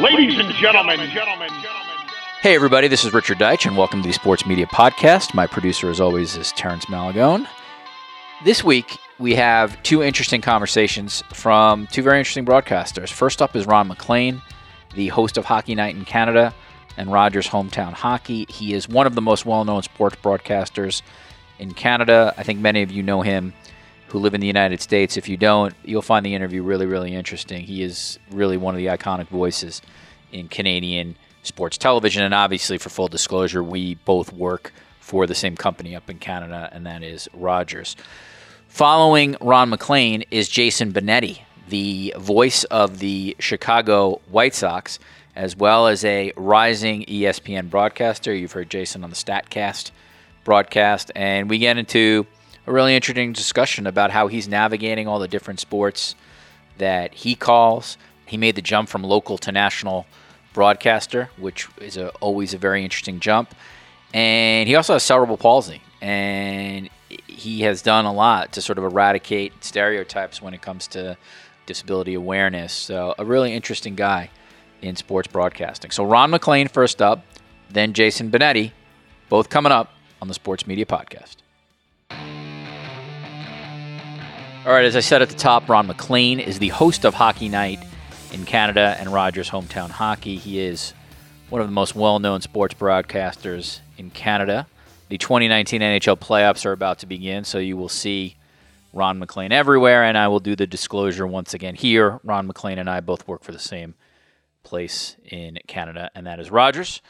Ladies and gentlemen, gentlemen, Hey, everybody, this is Richard Deitsch, and welcome to the Sports Media Podcast. My producer, as always, is Terrence Malagone. This week, we have two interesting conversations from two very interesting broadcasters. First up is Ron MacLean, the host of Hockey Night in Canada and Rogers Hometown Hockey. He is one of the most well known sports broadcasters in Canada. I think many of you know him who live in the United States. If you don't, you'll find the interview really, really interesting. He is really one of the iconic voices in Canadian sports television. And obviously, for full disclosure, we both work for the same company up in Canada, and that is Rogers. Following Ron MacLean is Jason Benetti, the voice of the Chicago White Sox, as well as a rising ESPN broadcaster. You've heard Jason on the StatCast broadcast, and we get into a really interesting discussion about how he's navigating all the different sports that he calls. He made the jump from local to national broadcaster, which is a, always a very interesting jump. And he also has cerebral palsy, and he has done a lot to sort of eradicate stereotypes when it comes to disability awareness. So, a really interesting guy in sports broadcasting. So, Ron MacLean first up, then Jason Benetti, both coming up on the Sports Media Podcast. All right, as I said at the top, Ron MacLean is the host of Hockey Night in Canada and Rogers Hometown Hockey. He is one of the most well known sports broadcasters in Canada. The 2019 NHL playoffs are about to begin, so you will see Ron MacLean everywhere, and I will do the disclosure once again here. Ron MacLean and I both work for the same place in Canada, and that is Rogers.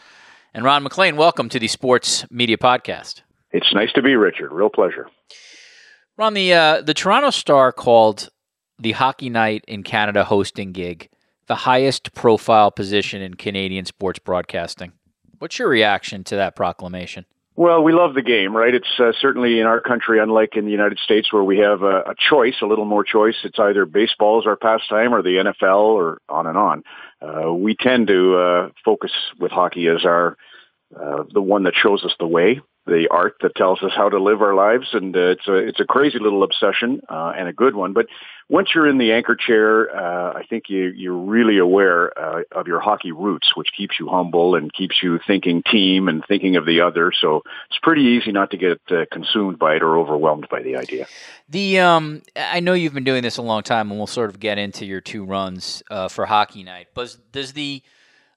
And Ron MacLean, welcome to the Sports Media Podcast. It's nice to be Richard. Real pleasure. Ron, the uh, the Toronto Star called the Hockey Night in Canada hosting gig the highest profile position in Canadian sports broadcasting. What's your reaction to that proclamation? Well, we love the game, right? It's uh, certainly in our country, unlike in the United States, where we have a, a choice, a little more choice. It's either baseball is our pastime or the NFL or on and on. Uh, we tend to uh, focus with hockey as our uh, the one that shows us the way, the art that tells us how to live our lives, and uh, it's a it's a crazy little obsession uh, and a good one. But once you're in the anchor chair, uh, I think you you're really aware uh, of your hockey roots, which keeps you humble and keeps you thinking team and thinking of the other. So it's pretty easy not to get uh, consumed by it or overwhelmed by the idea. The um, I know you've been doing this a long time, and we'll sort of get into your two runs uh, for Hockey Night. But does the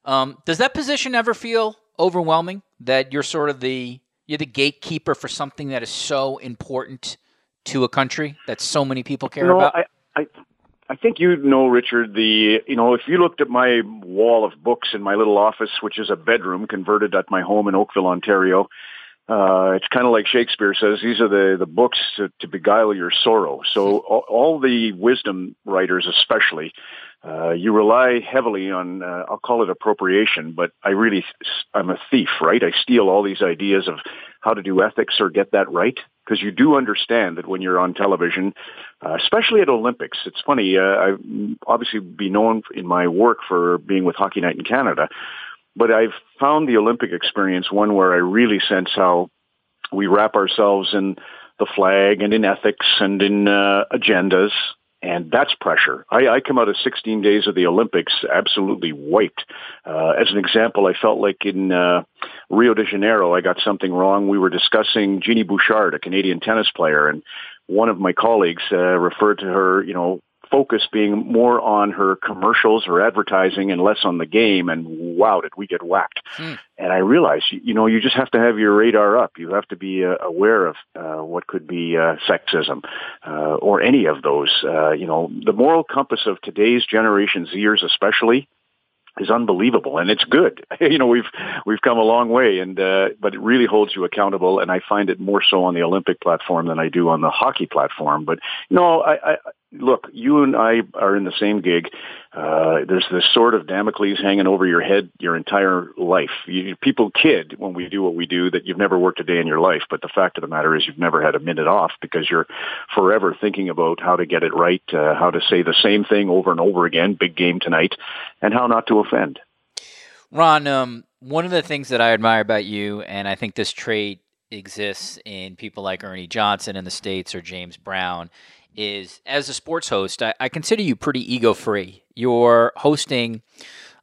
um, does that position ever feel overwhelming that you're sort of the you're the gatekeeper for something that is so important to a country that so many people care no, about? I, I, I think you know, Richard. The you know, if you looked at my wall of books in my little office, which is a bedroom converted at my home in Oakville, Ontario, uh, it's kind of like Shakespeare says, these are the, the books to, to beguile your sorrow. So all, all the wisdom writers, especially, uh, you rely heavily on, uh, I'll call it appropriation, but I really, I'm a thief, right? I steal all these ideas of how to do ethics or get that right. Because you do understand that when you're on television, uh, especially at Olympics, it's funny. Uh, I've obviously be known in my work for being with Hockey Night in Canada, but I've found the Olympic experience one where I really sense how we wrap ourselves in the flag and in ethics and in uh, agendas. And that's pressure. I, I come out of 16 days of the Olympics absolutely wiped. Uh, as an example, I felt like in uh, Rio de Janeiro, I got something wrong. We were discussing Genie Bouchard, a Canadian tennis player, and one of my colleagues uh, referred to her, you know, focus being more on her commercials or advertising and less on the game. And wow, did we get whacked. Hmm. And I realized, you, you know, you just have to have your radar up. You have to be uh, aware of uh, what could be uh, sexism uh, or any of those. Uh, you know, the moral compass of today's generation Zers especially is unbelievable and it's good. you know, we've we've come a long way and uh but it really holds you accountable and I find it more so on the Olympic platform than I do on the hockey platform. But no, I, I look, you and I are in the same gig. Uh, there's this sort of Damocles hanging over your head your entire life. You, people kid when we do what we do that you've never worked a day in your life, but the fact of the matter is you've never had a minute off because you're forever thinking about how to get it right, uh, how to say the same thing over and over again, big game tonight, and how not to offend. Ron, um, one of the things that I admire about you, and I think this trait exists in people like Ernie Johnson in the States or James Brown, is as a sports host, I, I consider you pretty ego free. You're hosting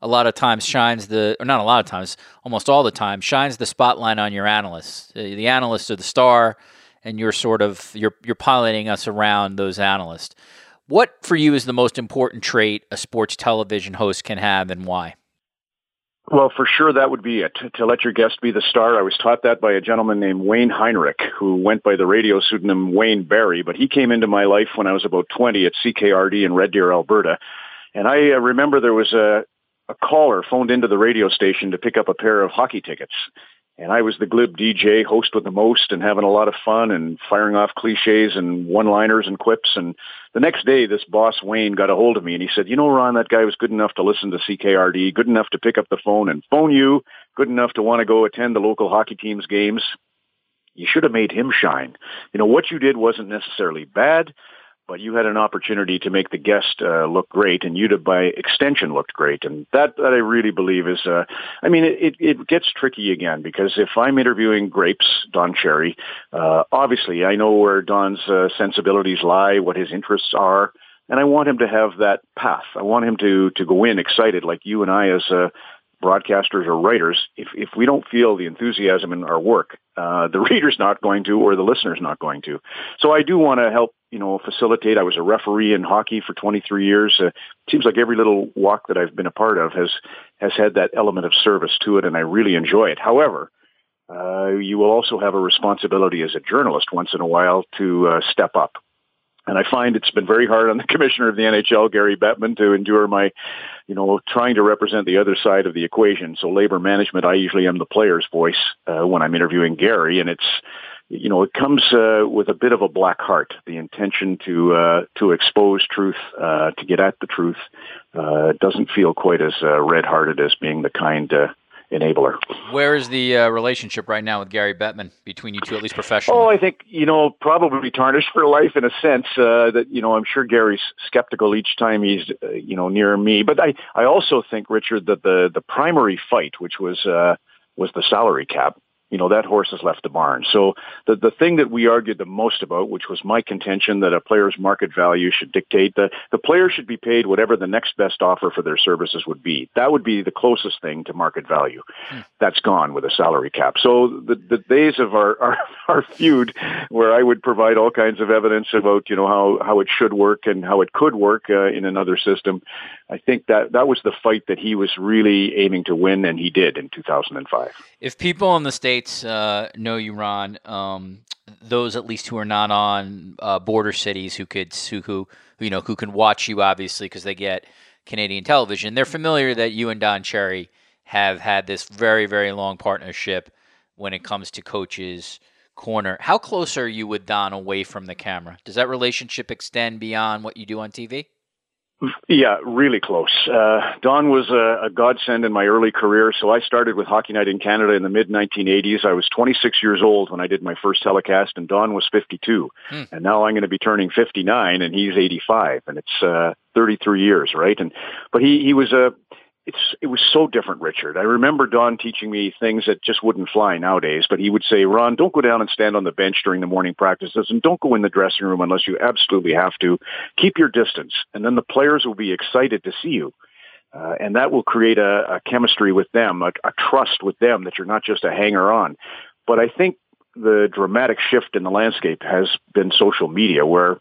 a lot of times shines the, or not a lot of times, almost all the time, shines the spotlight on your analysts. The analysts are the star, and you're sort of you're you're piloting us around those analysts. What for you is the most important trait a sports television host can have, and why? Well, for sure, that would be it. To let your guest be the star. I was taught that by a gentleman named Wayne Heinrich, who went by the radio pseudonym Wayne Barry. But he came into my life when I was about 20 at CKRD in Red Deer, Alberta. And I uh, remember there was a, a caller phoned into the radio station to pick up a pair of hockey tickets. And I was the glib DJ, host with the most, and having a lot of fun and firing off cliches and one-liners and quips. And the next day, this boss Wayne got a hold of me, and he said, "You know, Ron, that guy was good enough to listen to CKRD, good enough to pick up the phone and phone you, good enough to want to go attend the local hockey team's games. You should have made him shine. You know, what you did wasn't necessarily bad." But you had an opportunity to make the guest uh, look great, and you, to, by extension, looked great. And that, that I really believe is, uh, I mean, it, it gets tricky again because if I'm interviewing Grapes, Don Cherry, uh, obviously I know where Don's uh, sensibilities lie, what his interests are, and I want him to have that path. I want him to to go in excited, like you and I as uh, broadcasters or writers, if, if we don't feel the enthusiasm in our work, uh, the reader's not going to or the listener's not going to. So I do want to help, you know, facilitate. I was a referee in hockey for 23 years. Uh, seems like every little walk that I've been a part of has, has had that element of service to it and I really enjoy it. However, uh, you will also have a responsibility as a journalist once in a while to uh, step up and I find it's been very hard on the commissioner of the NHL, Gary Bettman, to endure my, you know, trying to represent the other side of the equation. So labor management, I usually am the player's voice uh, when I'm interviewing Gary, and it's, you know, it comes uh, with a bit of a black heart, the intention to uh, to expose truth, uh, to get at the truth. Uh, doesn't feel quite as uh, red-hearted as being the kind uh, enabler. Where is the uh, relationship right now with Gary Bettman between you two, at least professionally? Oh, I think you know probably tarnished for life in a sense. Uh, that you know, I'm sure Gary's skeptical each time he's uh, you know near me. But I I also think Richard that the the primary fight, which was uh, was the salary cap, you know, that horse has left the barn. So the, the thing that we argued the most about, which was my contention that a player's market value should dictate that the player should be paid whatever the next best offer for their services would be. That would be the closest thing to market value. Hmm. That's gone with a salary cap. So the, the days of our, our, our feud where I would provide all kinds of evidence about, you know, how, how it should work and how it could work uh, in another system. I think that that was the fight that he was really aiming to win and he did in 2005. If people in the States states uh, know you, Ron. Um, those at least who are not on uh, border cities who could who, who you know who can watch you obviously because they get Canadian television. They're familiar that you and Don Cherry have had this very very long partnership when it comes to coaches corner. How close are you with Don away from the camera? Does that relationship extend beyond what you do on TV? Yeah, really close. Uh, Don was a, a godsend in my early career. So I started with Hockey Night in Canada in the mid 1980s. I was 26 years old when I did my first telecast, and Don was 52. Hmm. And now I'm going to be turning 59, and he's 85, and it's uh, 33 years, right? And but he he was a it's it was so different, Richard. I remember Don teaching me things that just wouldn't fly nowadays. But he would say, "Ron, don't go down and stand on the bench during the morning practices, and don't go in the dressing room unless you absolutely have to. Keep your distance, and then the players will be excited to see you." Uh, and that will create a, a chemistry with them, a, a trust with them that you're not just a hanger on. But I think the dramatic shift in the landscape has been social media, where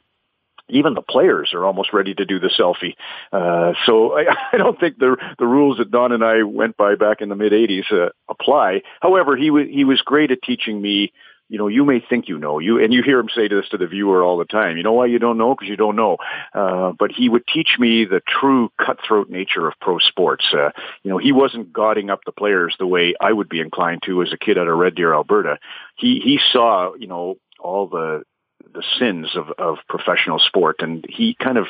even the players are almost ready to do the selfie. Uh, so I, I don't think the the rules that Don and I went by back in the mid '80s uh, apply. However, he was he was great at teaching me. You know, you may think you know you, and you hear him say this to the viewer all the time. You know why you don't know? Because you don't know. Uh, but he would teach me the true cutthroat nature of pro sports. Uh, you know, he wasn't godding up the players the way I would be inclined to as a kid out of Red Deer, Alberta. He he saw, you know, all the the sins of, of professional sport. And he kind of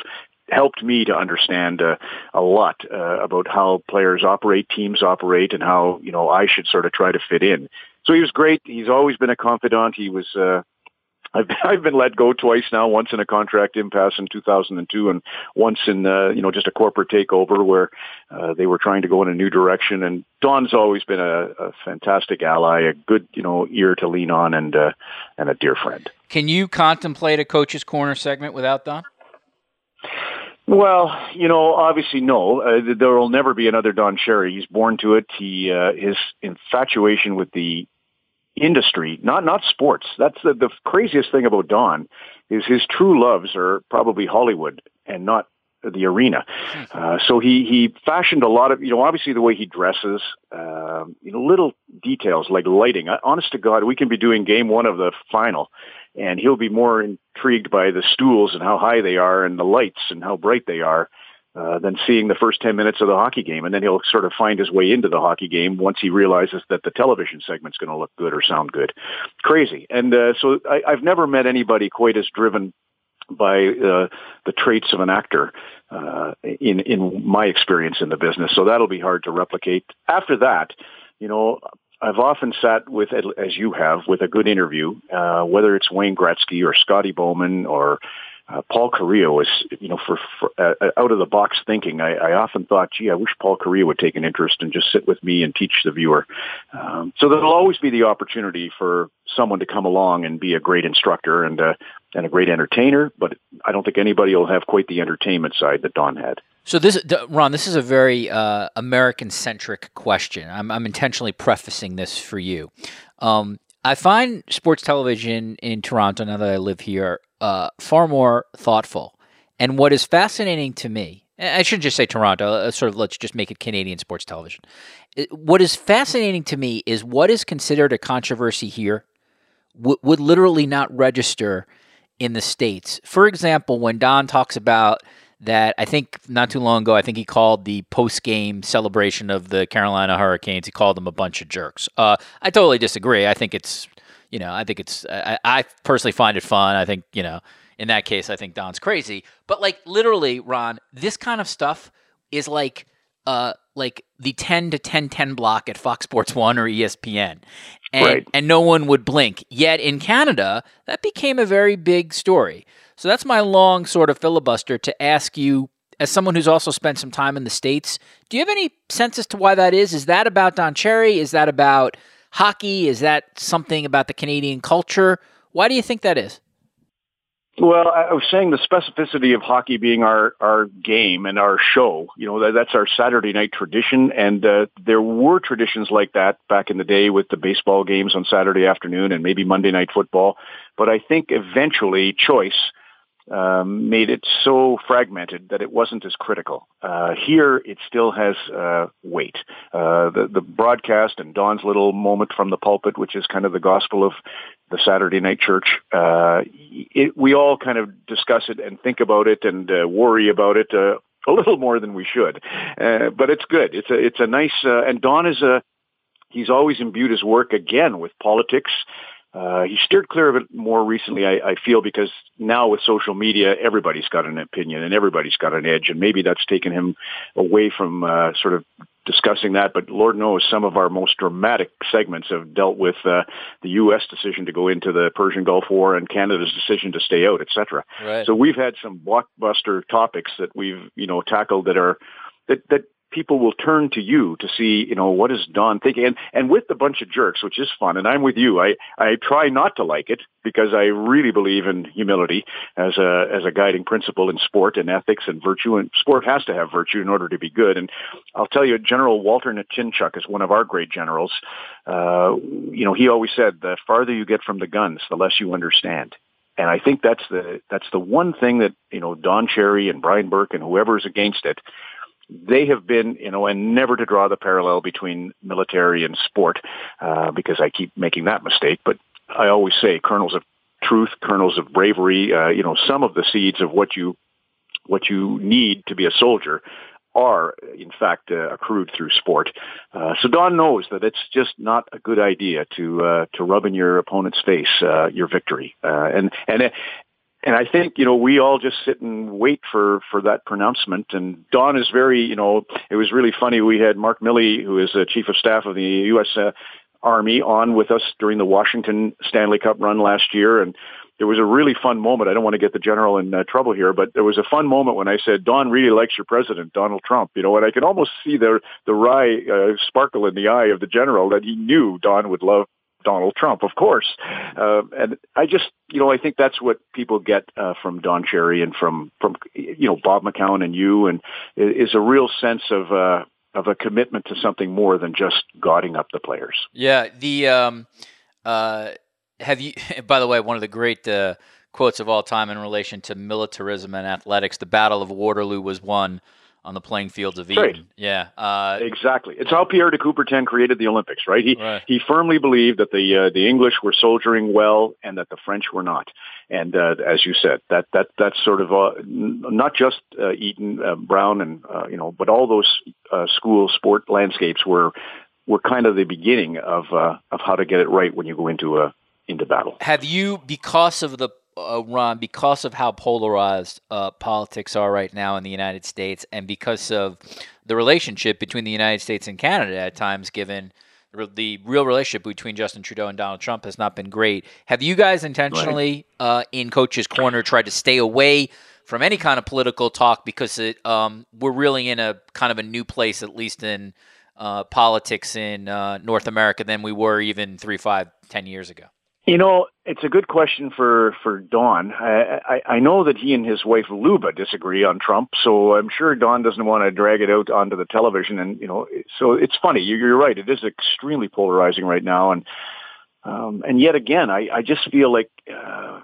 helped me to understand uh, a lot uh, about how players operate, teams operate, and how you know I should sort of try to fit in. So he was great. He's always been a confidant. He was uh, I've I've been let go twice now. Once in a contract impasse in 2002, and once in uh, you know just a corporate takeover where uh, they were trying to go in a new direction. And Don's always been a, a fantastic ally, a good you know ear to lean on, and uh, and a dear friend. Can you contemplate a coach's corner segment without Don? Well, you know, obviously no. Uh, there will never be another Don Cherry. He's born to it. He uh, his infatuation with the industry, not not sports. That's the, the craziest thing about Don is his true loves are probably Hollywood and not the arena. Uh, so he he fashioned a lot of you know obviously the way he dresses, uh, you know little details like lighting. I, Honest to God, we can be doing game one of the final, and he'll be more intrigued by the stools and how high they are and the lights and how bright they are uh, than seeing the first 10 minutes of the hockey game. And then he'll sort of find his way into the hockey game once he realizes that the television segment's going to look good or sound good. Crazy. And uh, so I, I've never met anybody quite as driven by uh, the traits of an actor uh, in in my experience in the business. So that'll be hard to replicate. After that, you know, I've often sat with, as you have, with a good interview, uh, whether it's Wayne Gretzky or Scotty Bowman or uh, Paul Correa was, you know, for, for uh, uh, out of the box thinking. I, I often thought, gee, I wish Paul Correa would take an interest and just sit with me and teach the viewer. Um, so there'll always be the opportunity for someone to come along and be a great instructor and uh, and a great entertainer. But I don't think anybody will have quite the entertainment side that Don had. So this, Ron, this is a very uh, American-centric question. I'm, I'm, intentionally prefacing this for you. Um, I find sports television in Toronto, now that I live here, uh, far more thoughtful. And what is fascinating to me, I shouldn't just say Toronto, uh, sort of let's just make it Canadian sports television. What is fascinating to me is what is considered a controversy here w- would literally not register in the States. For example, when Don talks about that I think not too long ago, I think he called the post game celebration of the Carolina Hurricanes. He called them a bunch of jerks. Uh, I totally disagree. I think it's, you know, I think it's, I, I, personally find it fun. I think, you know, in that case, I think Don's crazy. But like literally, Ron, this kind of stuff is like, uh, like the 10 to 10 10 block at Fox Sports 1 or ESPN. And, right. and no one would blink. Yet in Canada, that became a very big story. So that's my long sort of filibuster to ask you, as someone who's also spent some time in the States, do you have any sense as to why that is? Is that about Don Cherry? Is that about hockey? Is that something about the Canadian culture? Why do you think that is? Well, I was saying the specificity of hockey being our, our game and our show, you know, that, that's our Saturday night tradition. And uh, there were traditions like that back in the day with the baseball games on Saturday afternoon and maybe Monday night football. But I think eventually choice um, made it so fragmented that it wasn't as critical. Uh, here, it still has uh, weight. Uh, the, the broadcast and Don's little moment from the pulpit, which is kind of the gospel of the Saturday night church, uh, it, we all kind of discuss it and think about it and uh, worry about it uh, a little more than we should. Uh, but it's good. It's a it's a nice uh, and Don is a he's always imbued his work again with politics uh, he steered clear of it more recently, I, I feel, because now with social media, everybody's got an opinion and everybody's got an edge, and maybe that's taken him away from uh, sort of discussing that. But Lord knows, some of our most dramatic segments have dealt with uh, the U.S. decision to go into the Persian Gulf War and Canada's decision to stay out, etc. Right. So we've had some blockbuster topics that we've you know tackled that are that that people will turn to you to see, you know, what is Don thinking? And, and with a bunch of jerks, which is fun, and I'm with you. I, I try not to like it because I really believe in humility as a, as a guiding principle in sport and ethics and virtue. And sport has to have virtue in order to be good. And I'll tell you, General Walter Natynczyk is one of our great generals. Uh, you know, he always said, the farther you get from the guns, the less you understand. And I think that's the that's the one thing that you know Don Cherry and Brian Burke and whoever's against it they have been, you know, and never to draw the parallel between military and sport, uh, because I keep making that mistake. But I always say kernels of truth, kernels of bravery, uh, you know, some of the seeds of what you, what you need to be a soldier are in fact uh, accrued through sport. Uh, so Don knows that it's just not a good idea to uh, to rub in your opponent's face uh, your victory. Uh, and and and I think you know we all just sit and wait for for that pronouncement. And Don is very you know it was really funny. We had Mark Milley, who is the chief of staff of the U.S. Uh, Army, on with us during the Washington Stanley Cup run last year, and there was a really fun moment. I don't want to get the general in uh, trouble here, but there was a fun moment when I said, "Don really likes your president, Donald Trump." You know, and I could almost see the the wry uh, sparkle in the eye of the general that he knew Don would love Donald Trump, of course. Uh, and I just, you know, I think that's what people get uh, from Don Cherry and from from you know Bob McCown and you, and is a real sense of. Uh, of a commitment to something more than just gauding up the players. Yeah, the um, uh, have you? By the way, one of the great uh, quotes of all time in relation to militarism and athletics: "The Battle of Waterloo was won on the playing fields of Eton. Right. Yeah, uh, exactly. It's how Pierre de Coubertin created the Olympics, right? He right. he firmly believed that the uh, the English were soldiering well and that the French were not. And uh, as you said, that that that's sort of uh, not just uh, Eton, uh, Brown, and uh, you know, but all those uh, school sport landscapes were were kind of the beginning of uh, of how to get it right when you go into a into battle. Have you, because of the uh, Ron, because of how polarized uh, politics are right now in the United States, and because of the relationship between the United States and Canada at times, given the real relationship between Justin Trudeau and Donald Trump has not been great. Have you guys intentionally, uh, in Coach's Corner, tried to stay away from any kind of political talk because it, um, we're really in a kind of a new place, at least in uh, politics in uh, North America, than we were even three, five, ten years ago? You know, it's a good question for for Don. I, I, I know that he and his wife Luba disagree on Trump, so I'm sure Don doesn't want to drag it out onto the television. And you know, so it's funny. You're right. It is extremely polarizing right now, and um, and yet again, I, I just feel like uh,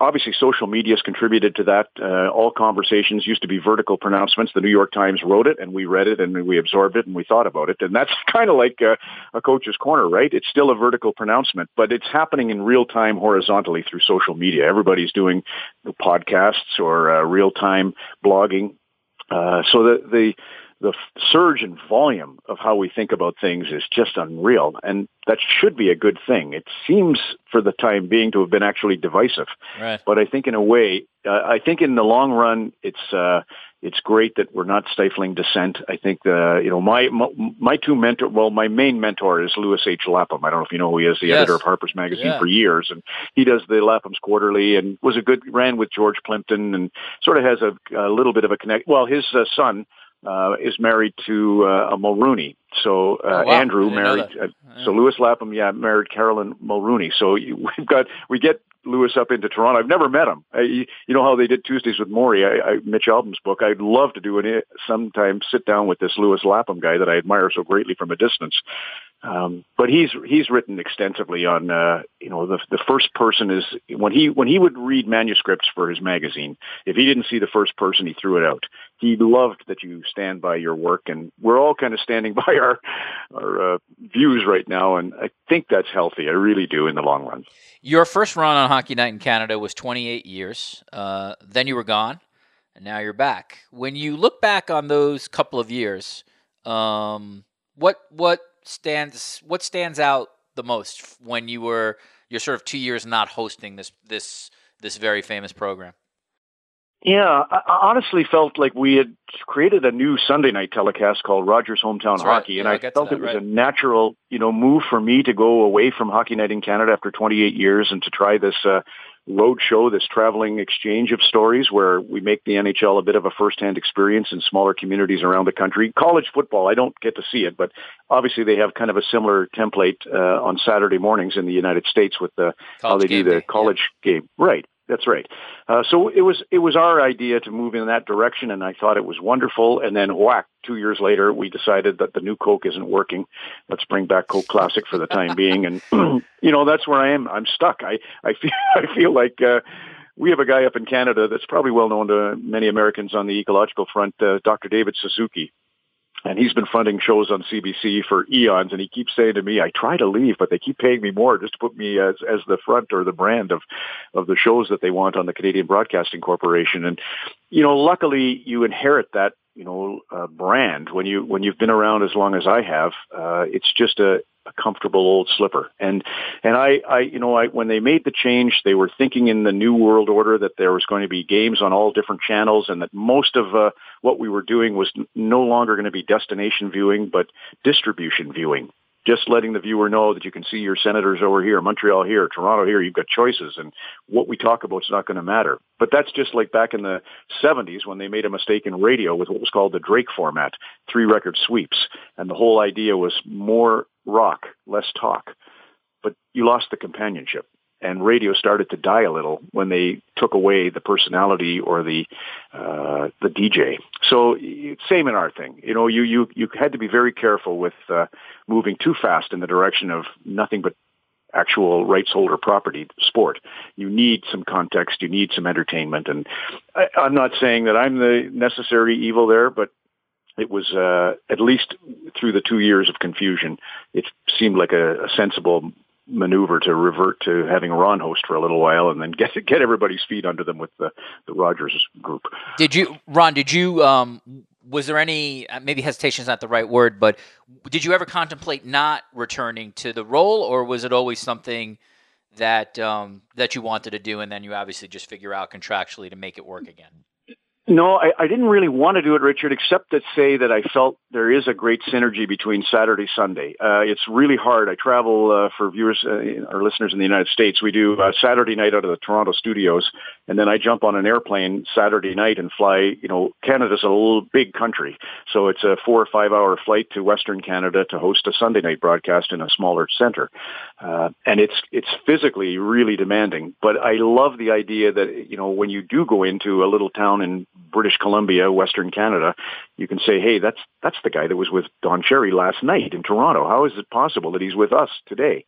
obviously social media has contributed to that. Uh, all conversations used to be vertical pronouncements. The New York Times wrote it, and we read it, and we absorbed it, and we thought about it. And that's kind of like a, a coach's corner, right? It's still a vertical pronouncement, but it's happening in real time horizontally through social media. Everybody's doing podcasts or uh, real time blogging. Uh, so the the the surge in volume of how we think about things is just unreal, and that should be a good thing. It seems, for the time being, to have been actually divisive. Right. But I think, in a way, uh, I think in the long run, it's uh, it's great that we're not stifling dissent. I think the you know my my, my two mentor, well, my main mentor is Lewis H. Lapham. I don't know if you know who he is, the yes. editor of Harper's Magazine yeah. for years, and he does the Lapham's Quarterly, and was a good ran with George Plimpton, and sort of has a, a little bit of a connect. Well, his uh, son uh, is married to uh, a Mulroney. So uh, oh, wow. Andrew married. Uh, so Lewis Lapham, yeah, married Carolyn Mulroney. So we've got we get Lewis up into Toronto. I've never met him. I, you know how they did Tuesdays with Morrie, I, I, Mitch Albom's book. I'd love to do it sometime. Sit down with this Lewis Lapham guy that I admire so greatly from a distance. Um, but he's he's written extensively on uh, you know the the first person is when he when he would read manuscripts for his magazine. If he didn't see the first person, he threw it out. He loved that you stand by your work, and we're all kind of standing by our our uh, views right now, and I think that's healthy. I really do in the long run. Your first run on Hockey Night in Canada was 28 years. Uh, then you were gone, and now you're back. When you look back on those couple of years, um, what what stands what stands out the most when you were you're sort of two years not hosting this this this very famous program? Yeah, I honestly felt like we had created a new Sunday night telecast called Rogers Hometown That's Hockey, right. and yeah, I felt that, it was right. a natural, you know, move for me to go away from Hockey Night in Canada after 28 years and to try this uh, road show, this traveling exchange of stories where we make the NHL a bit of a first-hand experience in smaller communities around the country. College football, I don't get to see it, but obviously they have kind of a similar template uh, on Saturday mornings in the United States with the how they do the day. college yeah. game. Right. That's right. Uh, so it was it was our idea to move in that direction, and I thought it was wonderful. And then whack, two years later, we decided that the new Coke isn't working. Let's bring back Coke Classic for the time being, and you know that's where I am. I'm stuck. I I feel I feel like. Uh, we have a guy up in Canada that's probably well known to many Americans on the ecological front, uh, Dr. David Suzuki and he's been funding shows on CBC for eons. And he keeps saying to me, "I try to leave, but they keep paying me more just to put me as as the front or the brand of of the shows that they want on the Canadian Broadcasting Corporation." And you know, luckily, you inherit that you know uh, brand when you when you've been around as long as I have. Uh, it's just a a comfortable old slipper. And and I, I you know I when they made the change, they were thinking in the new world order that there was going to be games on all different channels, and that most of uh, what we were doing was no longer going to be destination viewing, but distribution viewing. Just letting the viewer know that you can see your senators over here, Montreal here, Toronto here. You've got choices, and what we talk about is not going to matter. But that's just like back in the 70s when they made a mistake in radio with what was called the Drake format, three record sweeps. And the whole idea was more rock, less talk, but you lost the companionship. And radio started to die a little when they took away the personality or the uh, the DJ. So same in our thing. You know, you you you had to be very careful with uh, moving too fast in the direction of nothing but actual rights holder property sport. You need some context, you need some entertainment, and I, I'm not saying that I'm the necessary evil there, but it was uh, at least through the two years of confusion, it seemed like a, a sensible maneuver to revert to having Ron host for a little while and then get get everybody's feet under them with the the Rogers group. Did you, Ron? Did you? Um, was there any uh, maybe hesitation is not the right word, but did you ever contemplate not returning to the role, or was it always something that um, that you wanted to do, and then you obviously just figure out contractually to make it work again? No, I, I didn't really want to do it, Richard, except to say that I felt there is a great synergy between Saturday Sunday. Uh, it's really hard. I travel uh, for viewers, uh, our listeners in the United States. We do uh, Saturday night out of the Toronto studios, and then I jump on an airplane Saturday night and fly. You know, Canada's a little big country, so it's a four or five hour flight to Western Canada to host a Sunday night broadcast in a smaller center, uh, and it's it's physically really demanding. But I love the idea that you know when you do go into a little town in British Columbia, Western Canada, you can say, hey, that's that's the guy that was with Don Cherry last night in Toronto. How is it possible that he's with us today?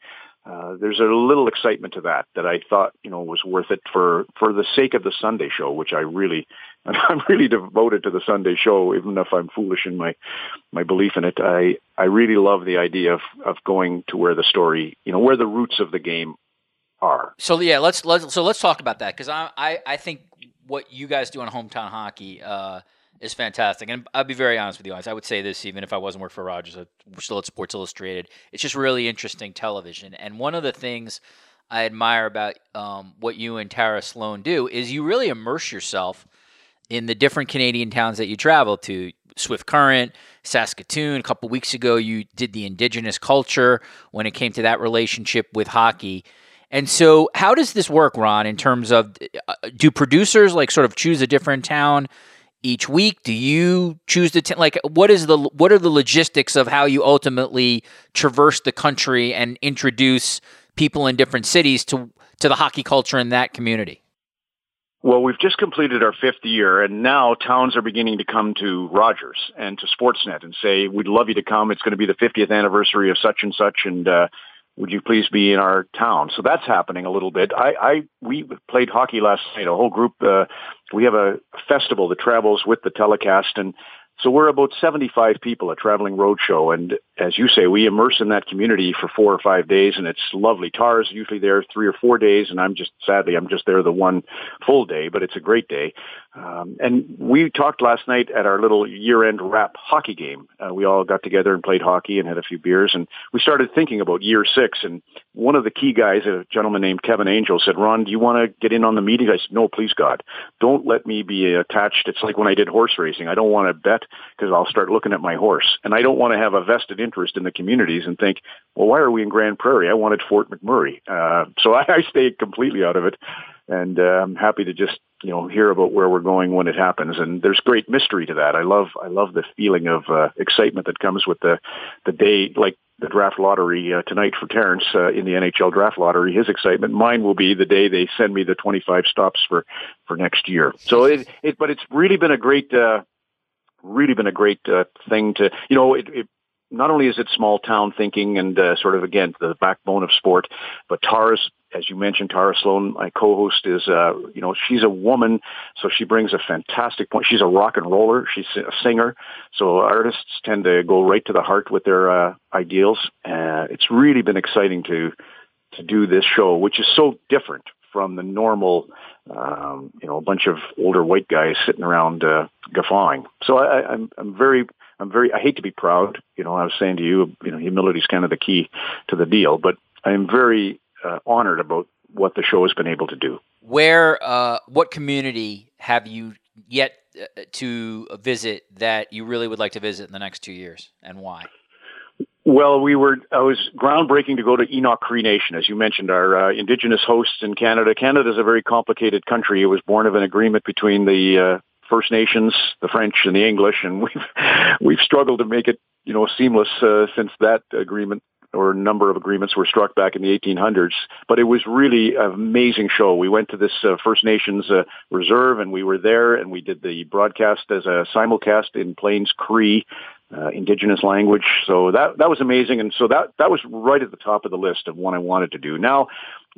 Uh, there's a little excitement to that that I thought you know was worth it for for the sake of the Sunday show, which I really I'm really devoted to the Sunday show, even if I'm foolish in my my belief in it. I I really love the idea of of going to where the story you know where the roots of the game are. So yeah, let's let's so let's talk about that because I, I I think what you guys do on hometown hockey uh, is fantastic. And I'll be very honest with you guys. I would say this even if I wasn't working for Rogers, we're still at Sports Illustrated. It's just really interesting television. And one of the things I admire about um, what you and Tara Slone do is you really immerse yourself in the different Canadian towns that you travel to. Swift Current, Saskatoon. A couple weeks ago, you did the Indigenous culture when it came to that relationship with hockey. And so, how does this work, Ron? In terms of, uh, do producers like sort of choose a different town each week? Do you choose the t- like what is the what are the logistics of how you ultimately traverse the country and introduce people in different cities to to the hockey culture in that community? Well, we've just completed our fifth year, and now towns are beginning to come to Rogers and to Sportsnet and say, "We'd love you to come. It's going to be the 50th anniversary of such and such, and uh, would you please be in our town? So that's happening a little bit. I, I we played hockey last night. A whole group. Uh, we have a festival that travels with the telecast, and so we're about 75 people, a traveling roadshow. And as you say, we immerse in that community for four or five days and it's lovely. Tara's usually there three or four days and I'm just, sadly, I'm just there the one full day, but it's a great day. Um, and we talked last night at our little year-end wrap hockey game. Uh, we all got together and played hockey and had a few beers, and we started thinking about year six. And one of the key guys, a gentleman named Kevin Angel, said, "Ron, do you want to get in on the meeting?" I said, "No, please, God, don't let me be attached." It's like when I did horse racing. I don't want to bet because I'll start looking at my horse, and I don't want to have a vested interest in the communities and think, "Well, why are we in Grande Prairie? I wanted Fort McMurray." Uh, so I, I stayed completely out of it and uh, I'm happy to just you know hear about where we're going when it happens. And there's great mystery to that. I love I love the feeling of uh, excitement that comes with the the day like the draft lottery uh, tonight for Terrence uh, in the NHL draft lottery. His excitement, mine will be the day they send me the 25 stops for for next year. So it, it but it's really been a great. Uh, really been a great uh, thing to you know it, it not only is it small town thinking and uh, sort of again the backbone of sport, but Tara's as you mentioned, Tara Slone, my co-host, is uh, you know she's a woman, so she brings a fantastic point. She's a rock and roller. She's a singer, so artists tend to go right to the heart with their uh, ideals. Uh, it's really been exciting to to do this show, which is so different from the normal, um, you know, a bunch of older white guys sitting around uh, guffawing. So I, I'm I'm very I'm very I hate to be proud. You know, I was saying to you, you know, humility is kind of the key to the deal, but I'm very uh, honored about what the show has been able to do. Where, uh, what community have you yet uh, to visit that you really would like to visit in the next two years, and why? Well, we were. I was groundbreaking to go to Enoch Cree Nation, as you mentioned, our uh, Indigenous hosts in Canada. Canada is a very complicated country. It was born of an agreement between the uh, First Nations, the French, and the English, and we've we've struggled to make it, you know, seamless uh, since that agreement or a number of agreements were struck back in the 1800s. But it was really an amazing show. We went to this uh, First Nations uh, reserve, and we were there, and we did the broadcast as a simulcast in Plains Cree, uh, indigenous language. So that that was amazing, and so that that was right at the top of the list of what I wanted to do. Now,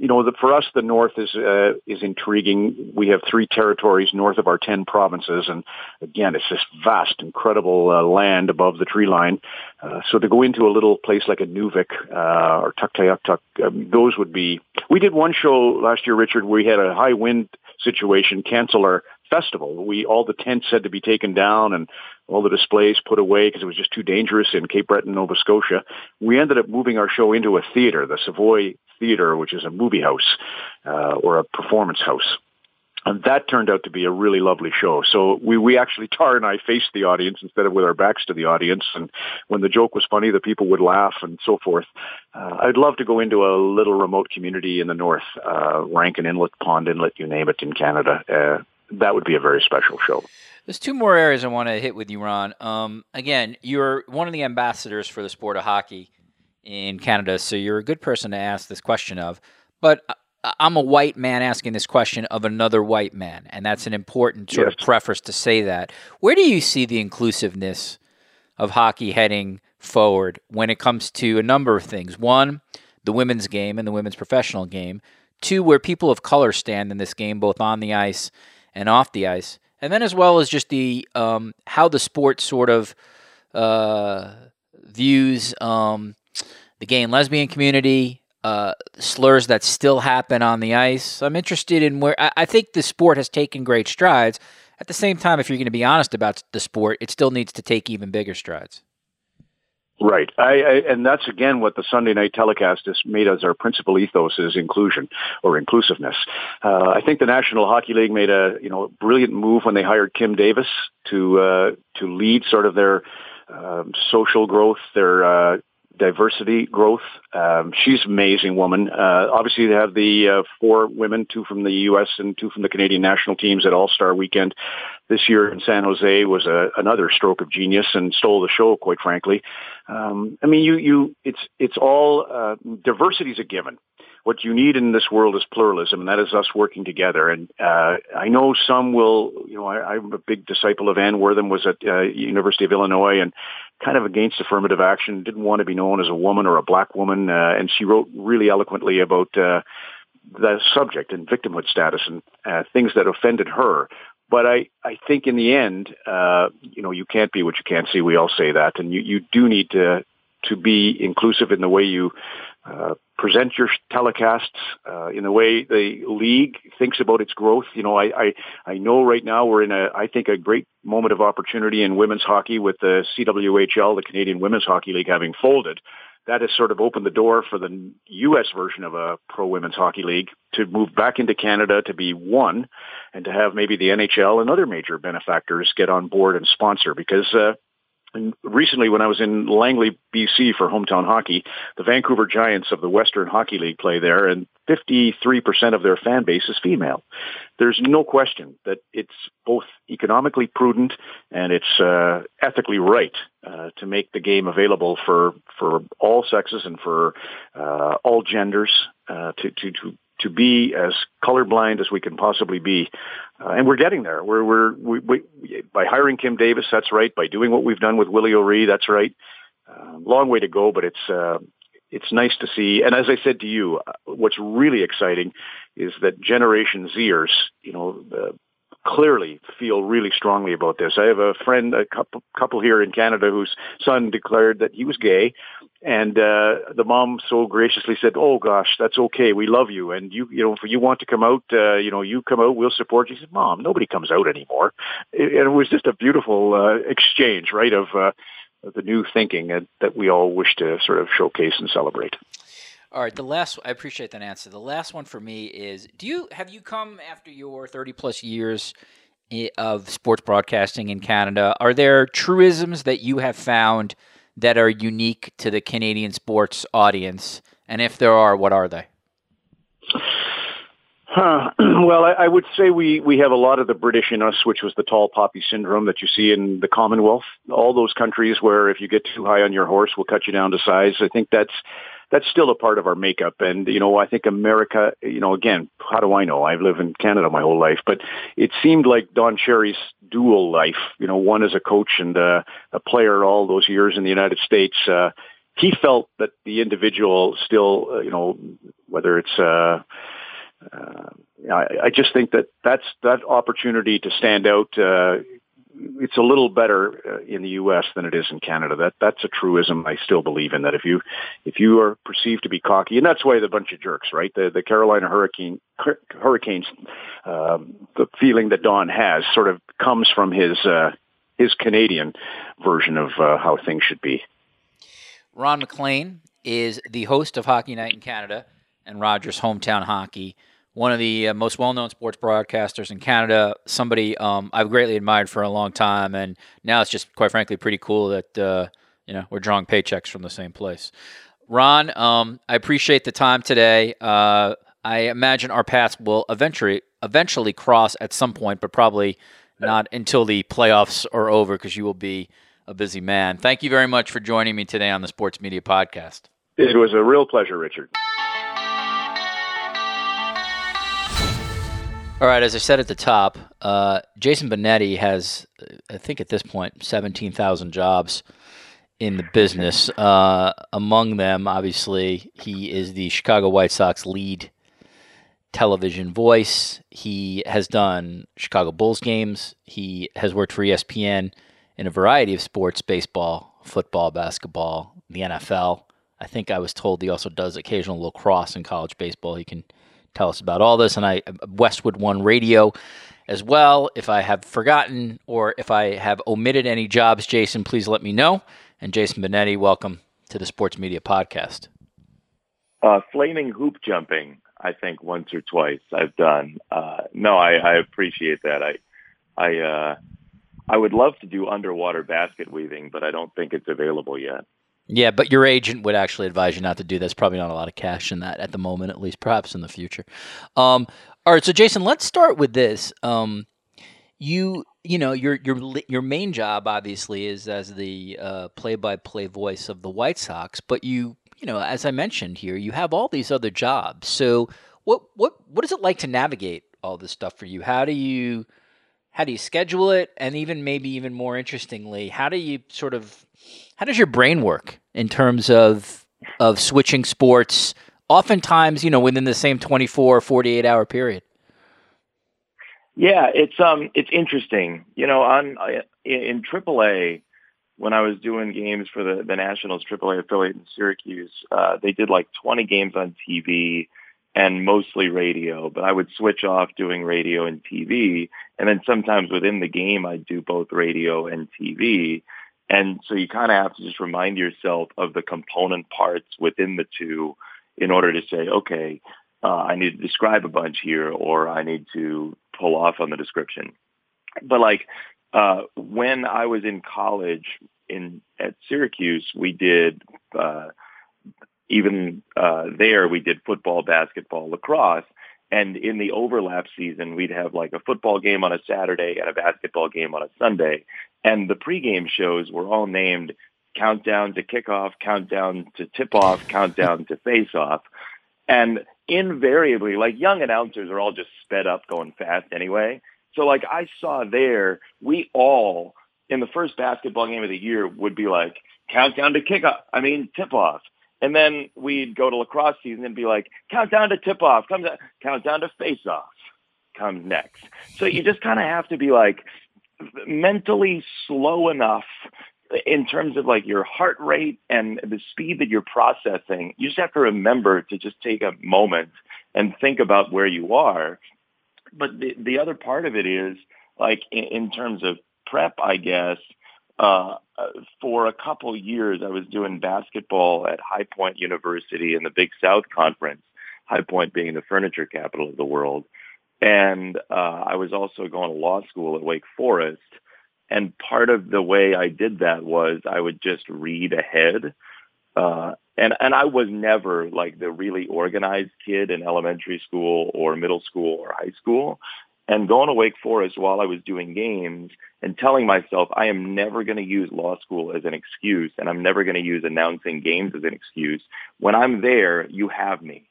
you know, the, for us, the North is uh, is intriguing. We have three territories north of our ten provinces, and again, it's this vast, incredible uh, land above the tree line. Uh, so to go into a little place like Inuvik uh, or Tuktoyaktuk, um, those would be. We did one show last year, Richard. Where we had a high wind situation cancel our festival. We all the tents had to be taken down and all the displays put away because it was just too dangerous in Cape Breton, Nova Scotia. We ended up moving our show into a theater, the Savoy Theater, which is a movie house uh, or a performance house. And that turned out to be a really lovely show. So we, we actually, Tar and I faced the audience instead of with our backs to the audience. And when the joke was funny, the people would laugh and so forth. Uh, I'd love to go into a little remote community in the north, uh, Rankin Inlet, Pond Inlet, you name it, in Canada. Uh, that would be a very special show. There's two more areas I want to hit with you, Ron. Um, again, you're one of the ambassadors for the sport of hockey in Canada, so you're a good person to ask this question of. But I'm a white man asking this question of another white man, and that's an important sort yes. of preface to say that. Where do you see the inclusiveness of hockey heading forward when it comes to a number of things? One, the women's game and the women's professional game. Two, where people of color stand in this game, both on the ice and off the ice, and then as well as just the um, how the sport sort of uh, views um, the gay and lesbian community, uh, slurs that still happen on the ice. I'm interested in where I, I think the sport has taken great strides. At the same time, if you're going to be honest about the sport, it still needs to take even bigger strides. Right. I, I, and that's again what the Sunday night telecast has made as our principal ethos is inclusion or inclusiveness. Uh, I think the National Hockey League made a you know brilliant move when they hired Kim Davis to uh, to lead sort of their um, social growth, their uh, diversity growth. Um, she's an amazing woman. Uh, obviously, they have the uh, four women, two from the U.S. and two from the Canadian national teams at All Star Weekend this year in San Jose was a, another stroke of genius and stole the show, quite frankly. Um, I mean, you you it's it's all uh, diversity is a given what you need in this world is pluralism, and that is us working together. And uh, I know some will, you know, I, I'm a big disciple of Anne Wortham, was at uh, University of Illinois, and kind of against affirmative action, didn't want to be known as a woman or a black woman, uh, and she wrote really eloquently about uh, the subject and victimhood status and uh, things that offended her. But I, I think in the end, uh, you know, you can't be what you can't see. We all say that, and you, you do need to to be inclusive in the way you uh, present your telecasts uh, in the way the league thinks about its growth. You know, I, I I know right now we're in a I think a great moment of opportunity in women's hockey with the CWHL, the Canadian Women's Hockey League, having folded. That has sort of opened the door for the U.S. version of a pro women's hockey league to move back into Canada to be one, and to have maybe the NHL and other major benefactors get on board and sponsor because. Uh, and recently, when I was in Langley, BC for hometown hockey, the Vancouver Giants of the Western Hockey League play there, and 53% of their fan base is female. There's no question that it's both economically prudent and it's uh, ethically right uh, to make the game available for for all sexes and for uh, all genders uh, to to to to be as colorblind as we can possibly be. Uh, and we're getting there. We're, we're, we, we, by hiring Kim Davis, that's right. By doing what we've done with Willie O'Ree, that's right. Uh, long way to go, but it's, uh, it's nice to see. And as I said to you, uh, what's really exciting is that Generation Zers, you know, uh, clearly feel really strongly about this. I have a friend, a couple, couple here in Canada whose son declared that he was gay and uh, the mom so graciously said, "Oh gosh, that's okay. We love you, and you, you know, if you want to come out, uh, you know, you come out. We'll support you." She said, "Mom, nobody comes out anymore," and it was just a beautiful uh, exchange, right, of, uh, the new thinking that, that we all wish to sort of showcase and celebrate. All right, the last I appreciate that answer. The last one for me is: Do you have you come after your thirty plus years of sports broadcasting in Canada? Are there truisms that you have found? that are unique to the Canadian sports audience? And if there are, what are they? Huh. Well, I, I would say we, we have a lot of the British in us, which was the tall poppy syndrome that you see in the Commonwealth. All those countries where if you get too high on your horse, we'll cut you down to size. I think that's that's still a part of our makeup. And you know, I think America. You know, again, how do I know? I've lived in Canada my whole life, but it seemed like Don Cherry's dual life. You know, one as a coach and uh, a player all those years in the United States. Uh, he felt that the individual still, uh, you know, whether it's uh, uh, I, I just think that that's that opportunity to stand out. Uh, it's a little better uh, in the U.S. than it is in Canada. That that's a truism. I still believe in that. If you if you are perceived to be cocky, and that's why the bunch of jerks, right? The the Carolina Hurricane Hurricanes, um, the feeling that Don has sort of comes from his uh, his Canadian version of uh, how things should be. Ron MacLean is the host of Hockey Night in Canada and Rogers Hometown Hockey one of the uh, most well-known sports broadcasters in Canada. Somebody um, I've greatly admired for a long time, and now it's just quite frankly pretty cool that uh, you know we're drawing paychecks from the same place. Ron, um, I appreciate the time today. Uh, I imagine our paths will eventually eventually cross at some point, but probably not until the playoffs are over because you will be a busy man. Thank you very much for joining me today on the Sports Media Podcast. It was a real pleasure, Richard. All right, as I said at the top, uh, Jason Benetti has, I think at this point, 17,000 jobs in the business. Uh, among them, obviously, he is the Chicago White Sox lead television voice. He has done Chicago Bulls games. He has worked for ESPN in a variety of sports baseball, football, basketball, the NFL. I think I was told he also does occasional lacrosse in college baseball. He can tell us about all this. And I Westwood One Radio as well. If I have forgotten or if I have omitted any jobs, Jason, please let me know. And Jason Benetti, welcome to the Sports Media Podcast. Uh, flaming hoop jumping, I think once or twice I've done. Uh, no, I, I, appreciate that. I, I, uh, I would love to do underwater basket weaving, but I don't think it's available yet. Yeah, but your agent would actually advise you not to do this. Probably not a lot of cash in that at the moment, at least. Perhaps in the future. Um, all right, so Jason, let's start with this. Um, you, you know, your your your main job obviously is as the uh, play-by-play voice of the White Sox, but you, you know, as I mentioned here, you have all these other jobs. So, what what what is it like to navigate all this stuff for you? How do you how do you schedule it, and even maybe even more interestingly, how do you sort of how does your brain work in terms of of switching sports? Oftentimes, you know, within the same 24 48 hour period. Yeah, it's um it's interesting. You know, on in AAA when I was doing games for the the Nationals AAA affiliate in Syracuse, uh, they did like 20 games on TV and mostly radio, but I would switch off doing radio and TV. And then sometimes within the game, I'd do both radio and TV. And so you kind of have to just remind yourself of the component parts within the two in order to say, okay, uh, I need to describe a bunch here or I need to pull off on the description. But like uh, when I was in college in at Syracuse, we did uh, even uh, there we did football, basketball, lacrosse, and in the overlap season, we'd have like a football game on a Saturday and a basketball game on a Sunday. And the pregame shows were all named countdown to kickoff, countdown to tip off, countdown to face off. And invariably, like young announcers are all just sped up going fast anyway. So like I saw there, we all in the first basketball game of the year would be like countdown to kickoff. I mean tip off. And then we'd go to lacrosse season and be like, countdown to tip off, comes countdown to face off comes next. So you just kind of have to be like mentally slow enough in terms of like your heart rate and the speed that you're processing. You just have to remember to just take a moment and think about where you are. But the, the other part of it is like in, in terms of prep, I guess, uh, for a couple years, I was doing basketball at High Point University in the Big South Conference, High Point being the furniture capital of the world. And uh, I was also going to law school at Wake Forest. And part of the way I did that was I would just read ahead. Uh, and and I was never like the really organized kid in elementary school or middle school or high school. And going to Wake Forest while I was doing games and telling myself I am never going to use law school as an excuse and I'm never going to use announcing games as an excuse. When I'm there, you have me.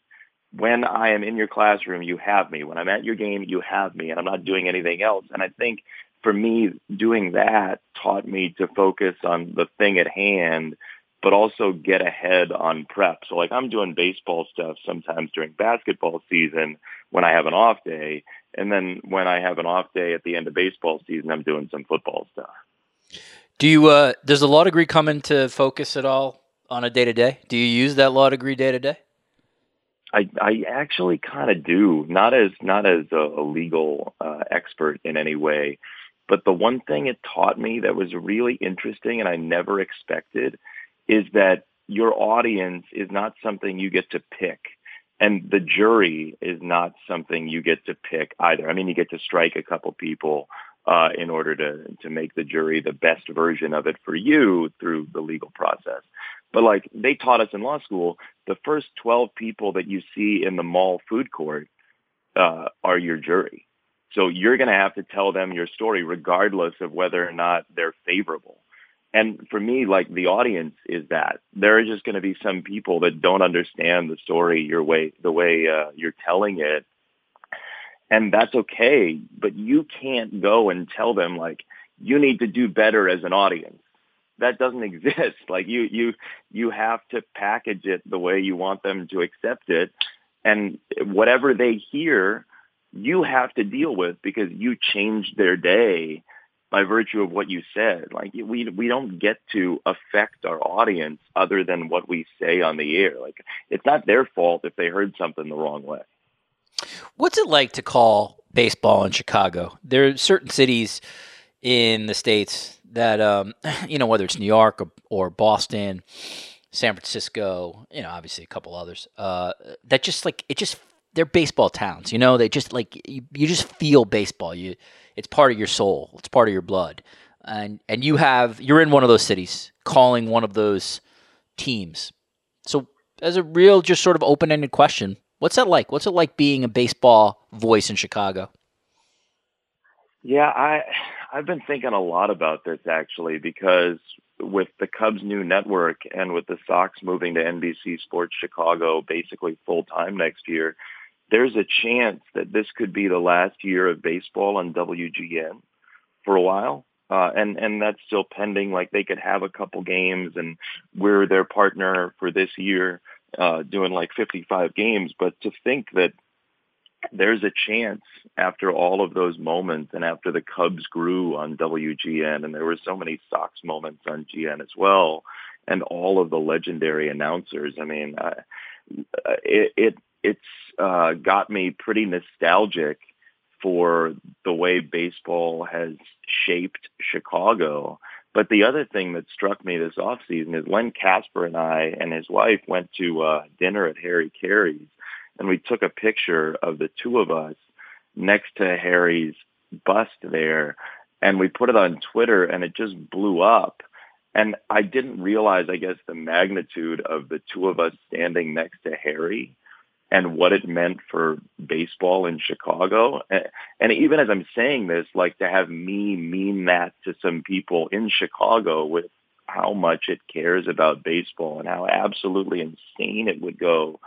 When I am in your classroom, you have me. When I'm at your game, you have me and I'm not doing anything else. And I think for me, doing that taught me to focus on the thing at hand but also get ahead on prep. So like I'm doing baseball stuff sometimes during basketball season when I have an off day. And then when I have an off day at the end of baseball season, I'm doing some football stuff. Do you, uh, does the law degree come into focus at all on a day to day? Do you use that law degree day to day? I, I actually kind of do, not as not as a, a legal uh, expert in any way, but the one thing it taught me that was really interesting and I never expected is that your audience is not something you get to pick. And the jury is not something you get to pick either. I mean, you get to strike a couple people uh, in order to, to make the jury the best version of it for you through the legal process. But like they taught us in law school, the first 12 people that you see in the mall food court uh, are your jury. So you're going to have to tell them your story regardless of whether or not they're favorable. And for me, like the audience is that there are just going to be some people that don't understand the story your way, the way uh, you're telling it. And that's okay, but you can't go and tell them like, you need to do better as an audience. That doesn't exist. Like you, you, you have to package it the way you want them to accept it. And whatever they hear, you have to deal with because you changed their day by virtue of what you said. Like we we don't get to affect our audience other than what we say on the air. Like it's not their fault if they heard something the wrong way. What's it like to call baseball in Chicago? There are certain cities in the states that um, you know whether it's New York or, or, Boston, San Francisco, you know, obviously a couple others uh, that just like it just they're baseball towns. You know, they just like you, you just feel baseball. You it's part of your soul. It's part of your blood. And and you have you're in one of those cities calling one of those teams. So as a real just sort of open-ended question, what's that like? What's it like being a baseball voice in Chicago? Yeah, I I've been thinking a lot about this actually because with the Cubs new network and with the Sox moving to NBC Sports Chicago basically full time next year, there's a chance that this could be the last year of baseball on WGN for a while. Uh, and, and that's still pending. Like they could have a couple games and we're their partner for this year, uh, doing like 55 games. But to think that there's a chance after all of those moments and after the Cubs grew on WGN and there were so many Sox moments on GN as well and all of the legendary announcers. I mean, uh, it, it it's uh, got me pretty nostalgic for the way baseball has shaped Chicago. But the other thing that struck me this off season is Len Kasper and I and his wife went to uh, dinner at Harry Caray's, and we took a picture of the two of us next to Harry's bust there, and we put it on Twitter, and it just blew up. And I didn't realize, I guess, the magnitude of the two of us standing next to Harry and what it meant for baseball in Chicago. And even as I'm saying this, like to have me mean that to some people in Chicago with how much it cares about baseball and how absolutely insane it would go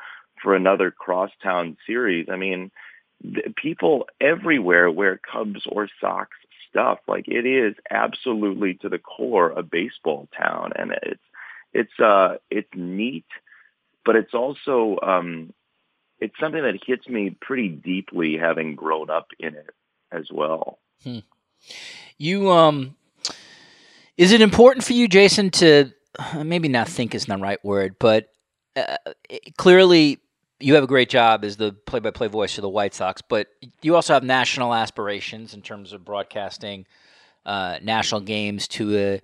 for another crosstown series. I mean, people everywhere wear Cubs or Sox stuff. Like it is absolutely to the core a baseball town, and it's it's uh it's neat, but it's also um it's something that hits me pretty deeply having grown up in it as well. Hmm. You um is it important for you Jason to maybe not think is the right word, but uh, clearly you have a great job as the play-by-play voice for the White Sox, but you also have national aspirations in terms of broadcasting uh, national games to a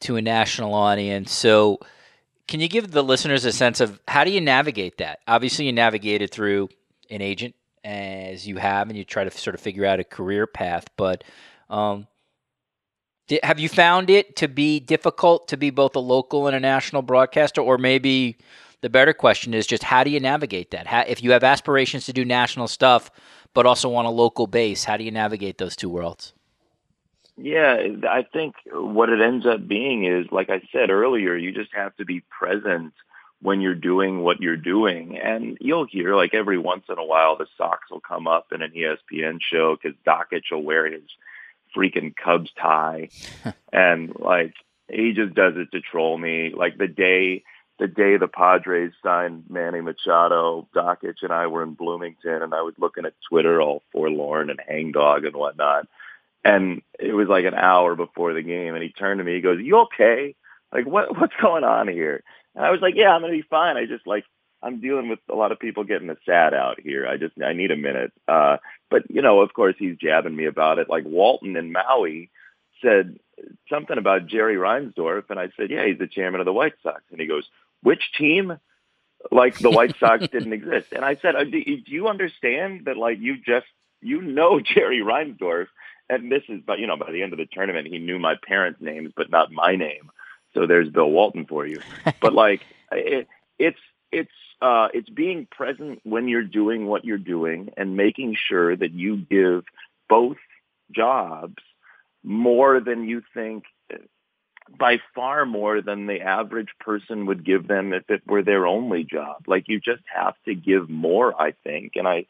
to a national audience. So can you give the listeners a sense of how do you navigate that? Obviously, you navigate it through an agent, as you have, and you try to sort of figure out a career path. But um, have you found it to be difficult to be both a local and a national broadcaster, or maybe The better question is just how do you navigate that? How, if you have aspirations to do national stuff, but also on a local base, how do you navigate those two worlds? Yeah, I think what it ends up being is, like I said earlier, you just have to be present when you're doing what you're doing. And you'll hear like every once in a while the Sox will come up in an ESPN show because Dakich will wear his freaking Cubs tie. and like he just does it to troll me. Like the day the day the Padres signed Manny Machado, Dakich and I were in Bloomington and I was looking at Twitter all forlorn and hangdog and whatnot. And it was like an hour before the game and he turned to me, he goes, You okay? Like what what's going on here? And I was like, Yeah, I'm gonna be fine. I just like I'm dealing with a lot of people getting the sad out here. I just I need a minute. Uh but you know, of course he's jabbing me about it. Like Walton and Maui said something about Jerry Reinsdorf and I said, Yeah, he's the chairman of the White Sox and he goes, which team? Like the White Sox didn't exist. And I said, uh, do, do you understand that like you just, you know Jerry Reinsdorf and this is, but you know, by the end of the tournament, he knew my parents' names, but not my name. So there's Bill Walton for you. but like, it, it's, it's, uh, it's being present when you're doing what you're doing and making sure that you give both jobs more than you think by far more than the average person would give them if it were their only job. Like you just have to give more, I think. And I,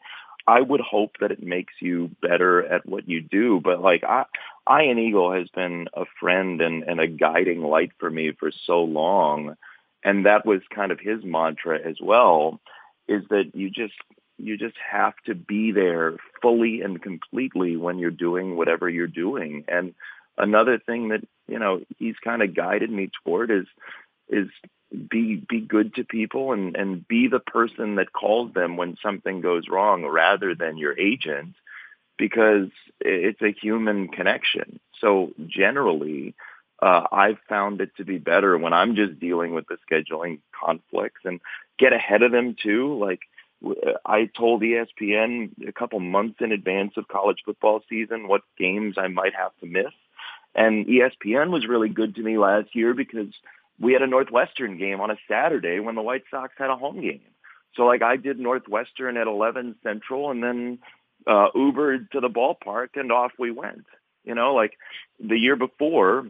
I would hope that it makes you better at what you do. But like I, Ian Eagle has been a friend and, and a guiding light for me for so long. And that was kind of his mantra as well, is that you just, you just have to be there fully and completely when you're doing whatever you're doing. And another thing that you know he's kind of guided me toward is is be be good to people and and be the person that calls them when something goes wrong rather than your agent because it's a human connection so generally uh, I've found it to be better when I'm just dealing with the scheduling conflicts and get ahead of them too. Like I told ESPN a couple months in advance of college football season what games I might have to miss. And ESPN was really good to me last year because we had a Northwestern game on a Saturday when the White Sox had a home game. So like I did Northwestern at 11 Central and then uh, Ubered to the ballpark and off we went. You know, like the year before,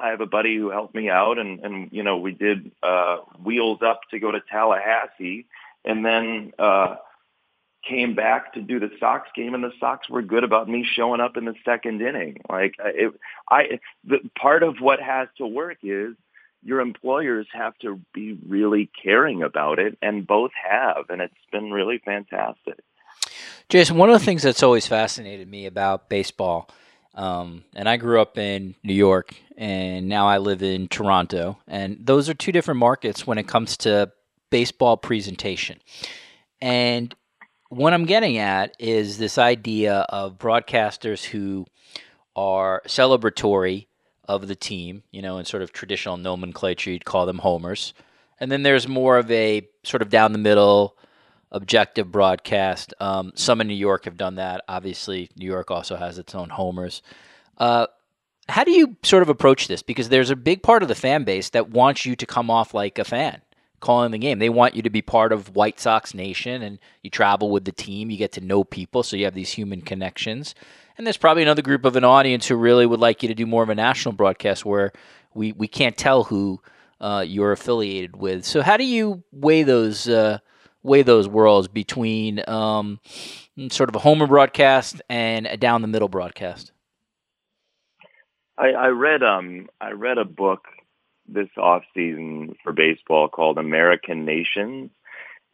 I have a buddy who helped me out and, and you know, we did uh, wheels up to go to Tallahassee and then uh, came back to do the Sox game, and the Sox were good about me showing up in the second inning. Like it, I, the part of what has to work is your employers have to be really caring about it, and both have, and it's been really fantastic. Jason, one of the things that's always fascinated me about baseball, um, and I grew up in New York, and now I live in Toronto, and those are two different markets when it comes to baseball presentation. And what I'm getting at is this idea of broadcasters who are celebratory of the team, you know, in sort of traditional nomenclature, you'd call them homers. And then there's more of a sort of down the middle, objective broadcast. Um, some in New York have done that. Obviously, New York also has its own homers. Uh, how do you sort of approach this? Because there's a big part of the fan base that wants you to come off like a fan calling the game. They want you to be part of White Sox Nation and you travel with the team, you get to know people, so you have these human connections. And there's probably another group of an audience who really would like you to do more of a national broadcast where we, we can't tell who uh, you're affiliated with. So how do you weigh those uh, weigh those worlds between um, sort of a homer broadcast and a down the middle broadcast? I, I read um I read a book this off season for baseball called American Nations.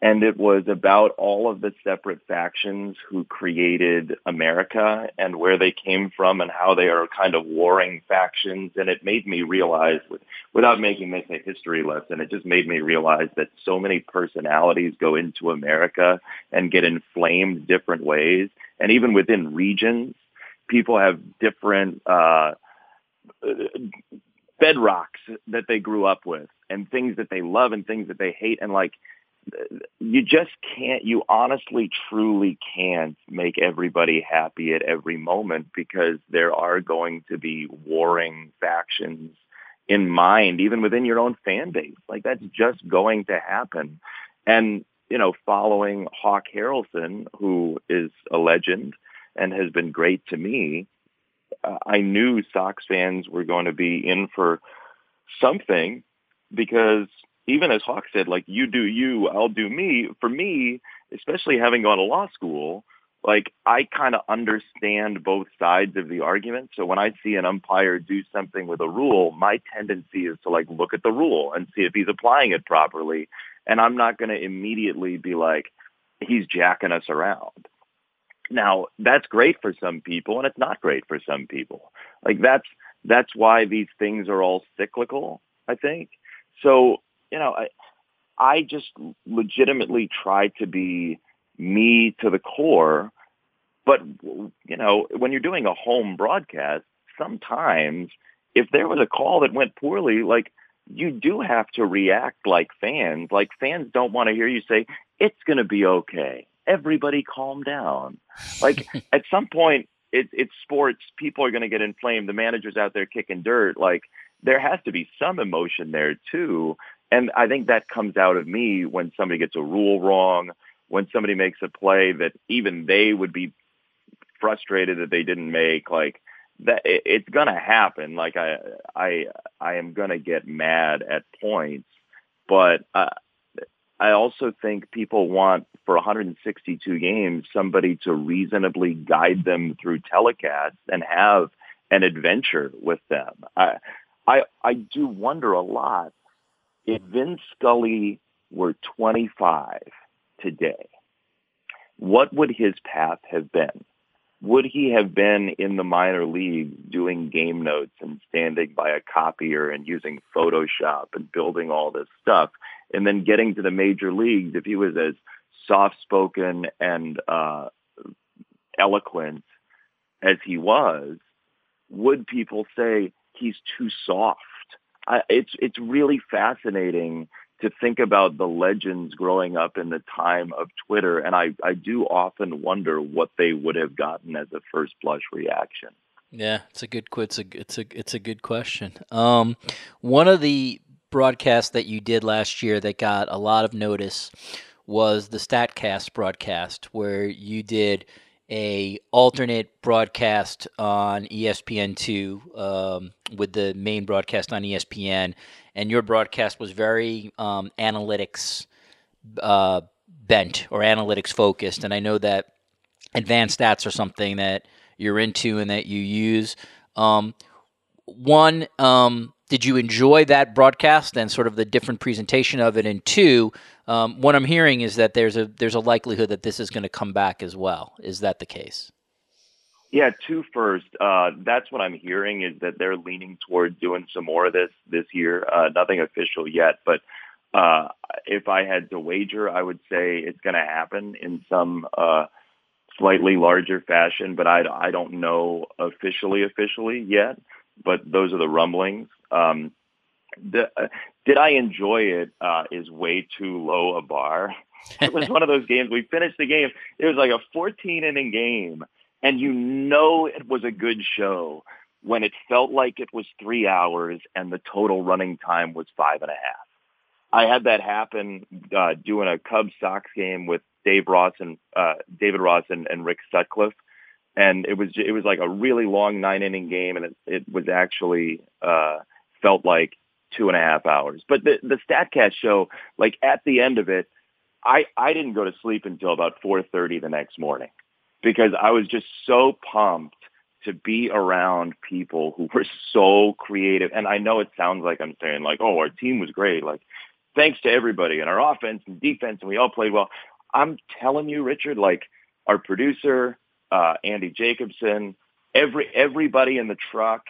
And it was about all of the separate factions who created America and where they came from and how they are kind of warring factions. And it made me realize, without making this a history lesson, it just made me realize that so many personalities go into America and get inflamed different ways. And even within regions, people have different uh, bedrocks that they grew up with and things that they love and things that they hate and like you just can't you honestly truly can't make everybody happy at every moment because there are going to be warring factions in mind, even within your own fan base. Like that's just going to happen. And, you know, following Hawk Harrelson, who is a legend and has been great to me, uh, I knew Sox fans were going to be in for something because even as Hawk said, like you do you, I'll do me. For me, especially having gone to law school, like I kind of understand both sides of the argument. So when I see an umpire do something with a rule, my tendency is to like look at the rule and see if he's applying it properly. And I'm not going to immediately be like, he's jacking us around. Now that's great for some people and it's not great for some people. Like that's, that's why these things are all cyclical, I think. So, you know, I, I just legitimately try to be me to the core. But, you know, when you're doing a home broadcast, sometimes if there was a call that went poorly, like you do have to react like fans. Like fans don't want to hear you say, it's going to be okay. Everybody calm down. Like at some point, it, it's sports. People are going to get inflamed. The manager's out there kicking dirt. Like there has to be some emotion there too. And I think that comes out of me when somebody gets a rule wrong when somebody makes a play that even they would be frustrated that they didn't make like that it, it's going to happen like i i i am going to get mad at points but uh, i also think people want for 162 games somebody to reasonably guide them through telecasts and have an adventure with them i i i do wonder a lot if Vin Scully were 25 today, what would his path have been? Would he have been in the minor leagues doing game notes and standing by a copier and using Photoshop and building all this stuff and then getting to the major leagues if he was as soft-spoken and uh, eloquent as he was, would people say he's too soft? I, it's it's really fascinating to think about the legends growing up in the time of Twitter, and I, I do often wonder what they would have gotten as a first blush reaction. Yeah, it's a good it's a it's a it's a good question. Um, one of the broadcasts that you did last year that got a lot of notice was the Statcast broadcast, where you did a alternate broadcast on ESPN2 um, with the main broadcast on ESPN, and your broadcast was very um, analytics uh, bent or analytics focused. And I know that advanced stats are something that you're into and that you use. Um, one, um, did you enjoy that broadcast and sort of the different presentation of it? And two, um, what I'm hearing is that there's a there's a likelihood that this is going to come back as well. Is that the case? Yeah, two first. Uh, that's what I'm hearing is that they're leaning toward doing some more of this this year. Uh, nothing official yet, but uh, if I had to wager, I would say it's going to happen in some uh, slightly larger fashion. But I I don't know officially officially yet. But those are the rumblings. Um, the, uh, did I enjoy it? Uh, is way too low a bar. It was one of those games. We finished the game. It was like a 14 inning game, and you know it was a good show when it felt like it was three hours and the total running time was five and a half. I had that happen uh, doing a Cubs Sox game with Dave Ross and uh, David Ross and, and Rick Sutcliffe, and it was it was like a really long nine inning game, and it, it was actually uh, felt like two and a half hours. But the the Statcast show, like at the end of it, I I didn't go to sleep until about four thirty the next morning because I was just so pumped to be around people who were so creative. And I know it sounds like I'm saying like, oh, our team was great. Like, thanks to everybody and our offense and defense, and we all played well. I'm telling you, Richard, like our producer, uh, Andy Jacobson, every everybody in the truck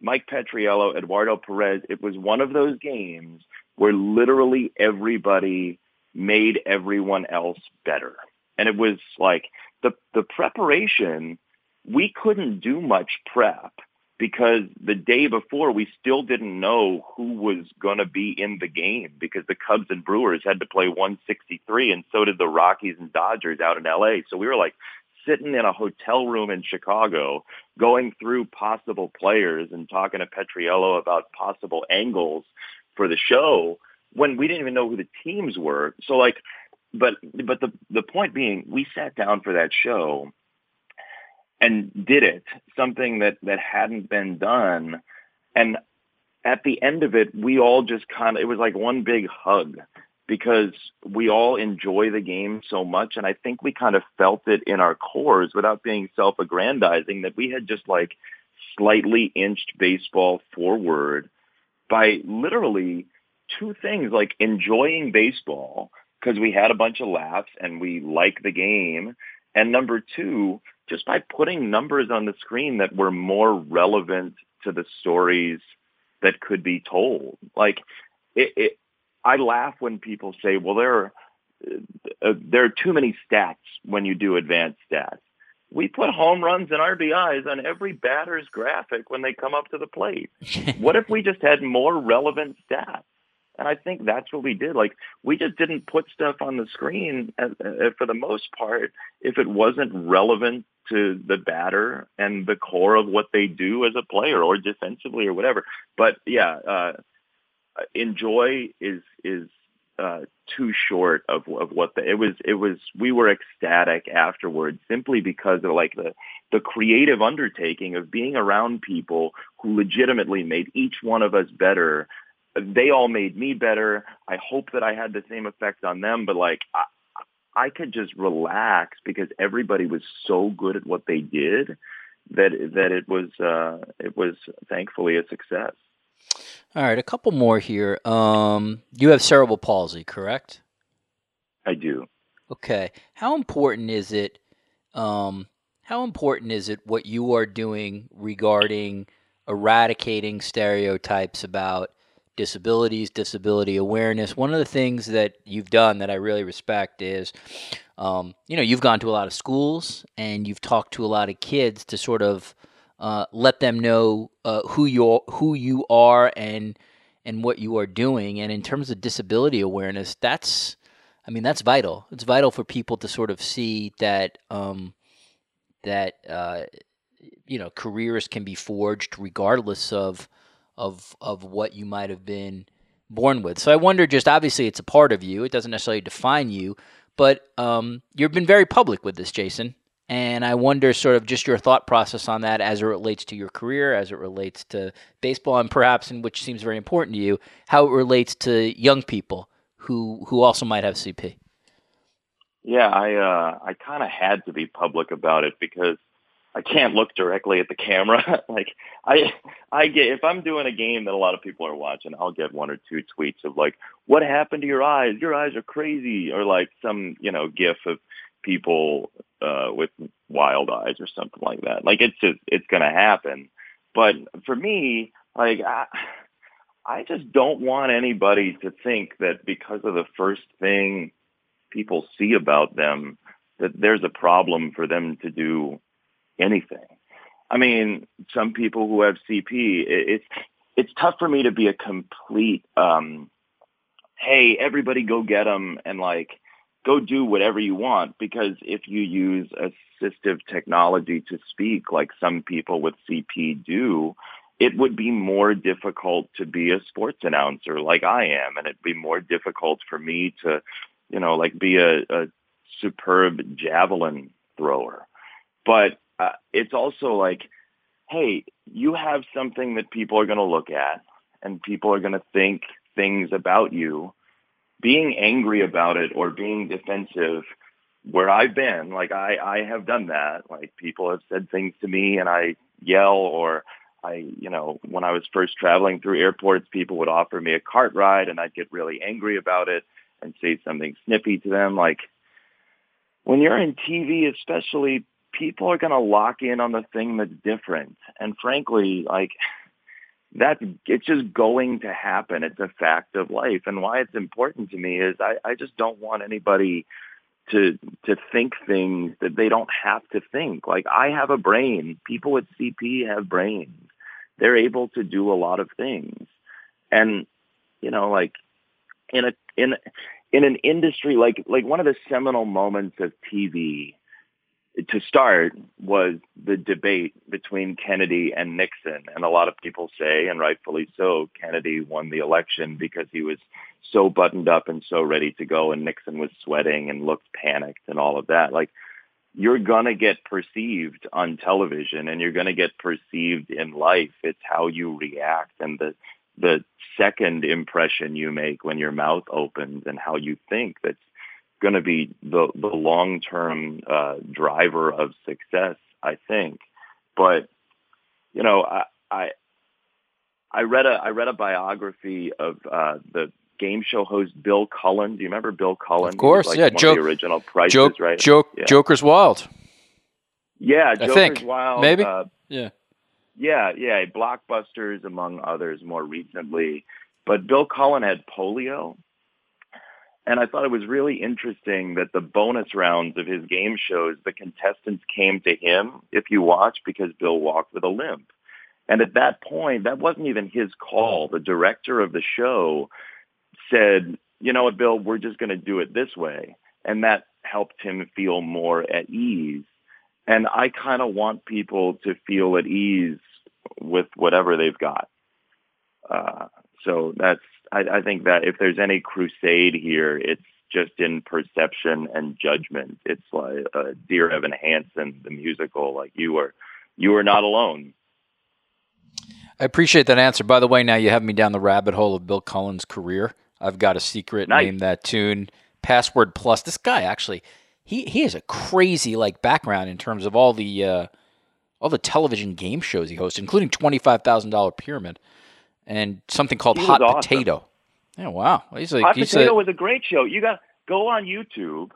Mike Petriello, Eduardo Perez. It was one of those games where literally everybody made everyone else better. And it was like the, the preparation, we couldn't do much prep because the day before we still didn't know who was going to be in the game because the Cubs and Brewers had to play 163 and so did the Rockies and Dodgers out in LA. So we were like sitting in a hotel room in Chicago, going through possible players and talking to Petriello about possible angles for the show when we didn't even know who the teams were. So like, but but the the point being, we sat down for that show and did it, something that that hadn't been done, and at the end of it, we all just kind of it was like one big hug because we all enjoy the game so much, and I think we kind of felt it in our cores without being self-aggrandizing that we had just like slightly inched baseball forward by literally two things like enjoying baseball because we had a bunch of laughs and we like the game. And number two, just by putting numbers on the screen that were more relevant to the stories that could be told. Like it, it I laugh when people say, well, there are, uh, there are too many stats when you do advanced stats. We put home runs and RBIs on every batter's graphic when they come up to the plate. what if we just had more relevant stats? And I think that's what we did. Like we just didn't put stuff on the screen as, uh, for the most part if it wasn't relevant to the batter and the core of what they do as a player or defensively or whatever. But yeah, uh, enjoy is is uh, too short of of what the it was. It was we were ecstatic afterwards simply because of like the the creative undertaking of being around people who legitimately made each one of us better they all made me better. I hope that I had the same effect on them, but like I, I could just relax because everybody was so good at what they did that that it was uh, it was thankfully a success. All right, a couple more here. Um, you have cerebral palsy, correct? I do. Okay. How important is it? Um, how important is it what you are doing regarding eradicating stereotypes about disabilities, disability awareness. One of the things that you've done that I really respect is, um, you know, you've gone to a lot of schools and you've talked to a lot of kids to sort of uh, let them know uh, who you who you are and and what you are doing. And in terms of disability awareness, that's, I mean, that's vital. It's vital for people to sort of see that um, that uh, you know careers can be forged regardless of of of what you might have been born with. So I wonder, just obviously, it's a part of you. It doesn't necessarily define you, but um, you've been very public with this, Jason. And I wonder, sort of, just your thought process on that as it relates to your career, as it relates to baseball, and perhaps, in which seems very important to you, how it relates to young people who who also might have CP. Yeah, I uh, I kind of had to be public about it because I can't look directly at the camera. like I, I get if I'm doing a game that a lot of people are watching, I'll get one or two tweets of like, "What happened to your eyes? Your eyes are crazy," or like some you know gif of people uh, with wild eyes or something like that. Like it's just it's gonna happen. But for me, like I, I just don't want anybody to think that because of the first thing people see about them that there's a problem for them to do anything. I mean, some people who have CP, it's it's tough for me to be a complete, um, hey, everybody go get them and like go do whatever you want because if you use assistive technology to speak like some people with CP do, it would be more difficult to be a sports announcer like I am, and it'd be more difficult for me to, you know, like be a, a superb javelin thrower. But uh, it's also like, hey, you have something that people are going to look at and people are going to think things about you. Being angry about it or being defensive, where I've been, like I, I have done that. Like people have said things to me and I yell or I, you know, when I was first traveling through airports, people would offer me a cart ride and I'd get really angry about it and say something snippy to them. Like when you're in TV, especially people are going to lock in on the thing that's different. And frankly, like that, it's just going to happen. It's a fact of life. And why it's important to me is I, I just don't want anybody to to think things that they don't have to think. Like I have a brain. People with CP have brains. They're able to do a lot of things. And you know, like in a in in an industry like like one of the seminal moments of TV to start was the debate between Kennedy and Nixon. And a lot of people say, and rightfully so, Kennedy won the election because he was so buttoned up and so ready to go and Nixon was sweating and looked panicked and all of that. Like you're going to get perceived on television and you're going to get perceived in life. It's how you react and the the second impression you make when your mouth opens and how you think that's going to be the the long term uh, driver of success, I think. But you know, I, I I read a I read a biography of uh, the game show host Bill Cullen. Do you remember Bill Cullen? Of course, like yeah. Joke, the original Prices, joke, right? Joke, yeah. Joker's Wild. Yeah, I Joker's think. Wild. Maybe. Uh, yeah. Yeah, yeah. Blockbusters, among others, more recently. But Bill Cullen had polio. And I thought it was really interesting that the bonus rounds of his game shows, the contestants came to him, if you watch, because Bill walked with a limp. And at that point, that wasn't even his call. The director of the show said, you know what, Bill, we're just going to do it this way. And that helped him feel more at ease. And I kind of want people to feel at ease with whatever they've got. Uh, so that's, I, I think that if there's any crusade here, it's just in perception and judgment. It's like uh, Dear Evan Hansen, the musical, like you were, you are not alone. I appreciate that answer. By the way, now you have me down the rabbit hole of Bill Cullen's career. I've got a secret nice. name that tune. Password Plus. This guy actually, he he has a crazy like background in terms of all the uh, all the television game shows he hosts, including twenty five thousand dollar pyramid and something called he Hot awesome. Potato. Yeah, wow. He's like Hot he's Potato a, was a great show. You got to go on YouTube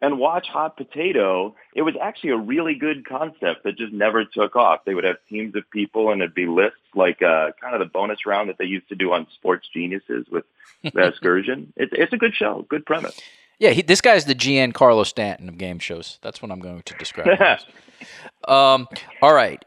and watch Hot Potato. It was actually a really good concept that just never took off. They would have teams of people and it'd be lists like uh, kind of the bonus round that they used to do on Sports Geniuses with the excursion. It's it's a good show, good premise. Yeah, he, this guy's the Giancarlo Stanton of game shows. That's what I'm going to describe. um, all right.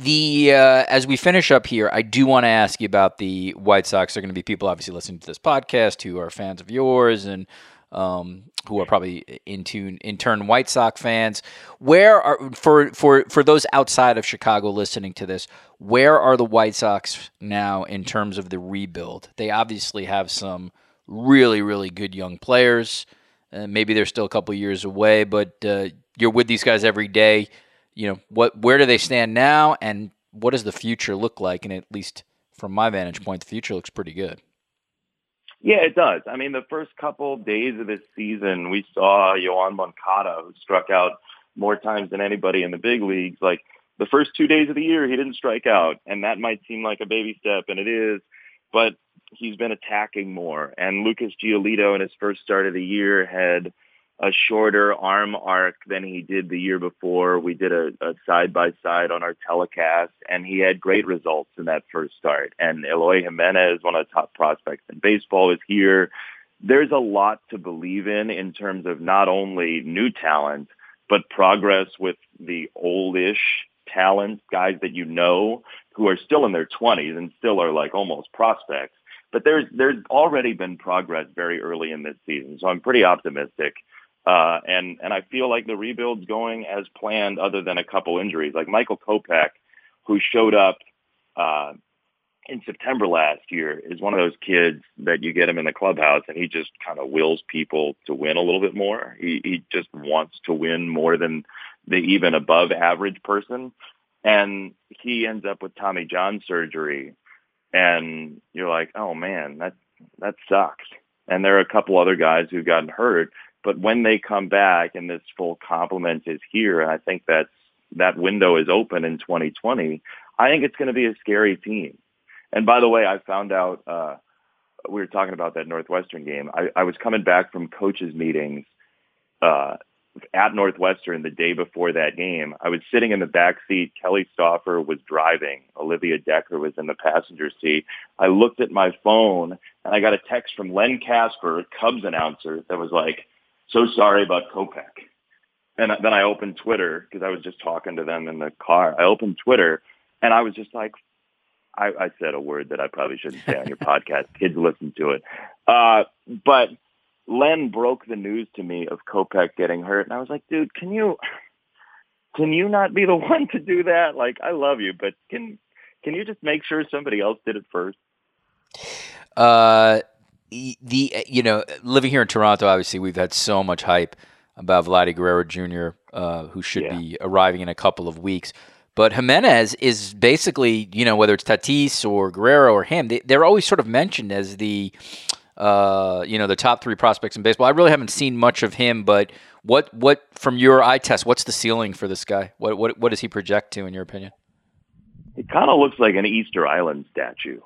The uh, as we finish up here, I do want to ask you about the White Sox. There are going to be people obviously listening to this podcast who are fans of yours and um, who are probably in tune, in turn White Sox fans. Where are for for for those outside of Chicago listening to this? Where are the White Sox now in terms of the rebuild? They obviously have some really really good young players. Uh, maybe they're still a couple years away, but uh, you're with these guys every day. You know what? Where do they stand now, and what does the future look like? And at least from my vantage point, the future looks pretty good. Yeah, it does. I mean, the first couple of days of this season, we saw Yoan Moncada, who struck out more times than anybody in the big leagues. Like the first two days of the year, he didn't strike out, and that might seem like a baby step, and it is. But he's been attacking more. And Lucas Giolito in his first start of the year had a shorter arm arc than he did the year before. We did a, side-by-side on our telecast, and he had great results in that first start. And Eloy Jimenez, one of the top prospects in baseball, is here. There's a lot to believe in in terms of not only new talent, but progress with the oldish talent, guys that you know who are still in their 20s and still are like almost prospects. But there's there's already been progress very early in this season, so I'm pretty optimistic. Uh, and and I feel like the rebuild's going as planned, other than a couple injuries. Like Michael Kopech, who showed up uh, in September last year, is one of those kids that you get him in the clubhouse, and he just kind of wills people to win a little bit more. He he just wants to win more than the even above average person, and he ends up with Tommy John surgery, and you're like, oh man, that that sucks. And there are a couple other guys who've gotten hurt, but when they come back and this full complement is here, and I think that's that window is open in 2020, I think it's going to be a scary team. And by the way, I found out uh, we were talking about that Northwestern game. I, I was coming back from coaches meetings uh, at Northwestern the day before that game. I was sitting in the back seat. Kelly Stauffer was driving. Olivia Decker was in the passenger seat. I looked at my phone and I got a text from Len Kasper, Cubs announcer, that was like, "So sorry about Kopech." And then I opened Twitter because I was just talking to them in the car. I opened Twitter and I was just like, I, I said a word that I probably shouldn't say on your podcast. Kids listen to it. Uh, but Len broke the news to me of Kopech getting hurt, and I was like, dude, can you can you not be the one to do that? Like, I love you, but can can you just make sure somebody else did it first? Uh, the you know, living here in Toronto, obviously, we've had so much hype about Vladdy Guerrero Jr., uh, who should yeah. be arriving in a couple of weeks. But Jimenez is basically, you know, whether it's Tatis or Guerrero or him, they, are always sort of mentioned as the, uh, you know, the top three prospects in baseball. I really haven't seen much of him, but what, what from your eye test, what's the ceiling for this guy? What, what, what does he project to, in your opinion? It kind of looks like an Easter Island statue.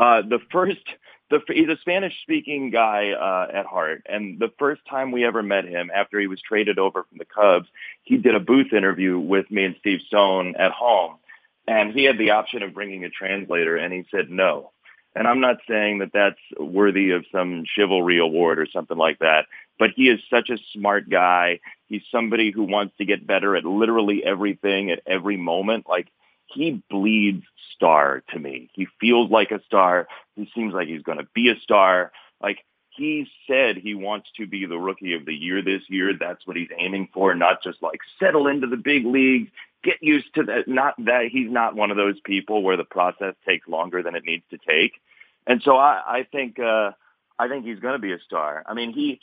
Uh, the first the, he's a Spanish-speaking guy uh, at heart, and the first time we ever met him after he was traded over from the Cubs, he did a booth interview with me and Steve Stone at home, and he had the option of bringing a translator, and he said no. And I'm not saying that that's worthy of some chivalry award or something like that, but he is such a smart guy. He's somebody who wants to get better at literally everything at every moment. Like he bleeds star to me. He feels like a star. He seems like he's going to be a star. Like he said he wants to be the rookie of the year this year. That's what he's aiming for, not just like settle into the big leagues, get used to that. Not that he's not one of those people where the process takes longer than it needs to take. And so I, I think, uh, I think he's going to be a star. I mean, he,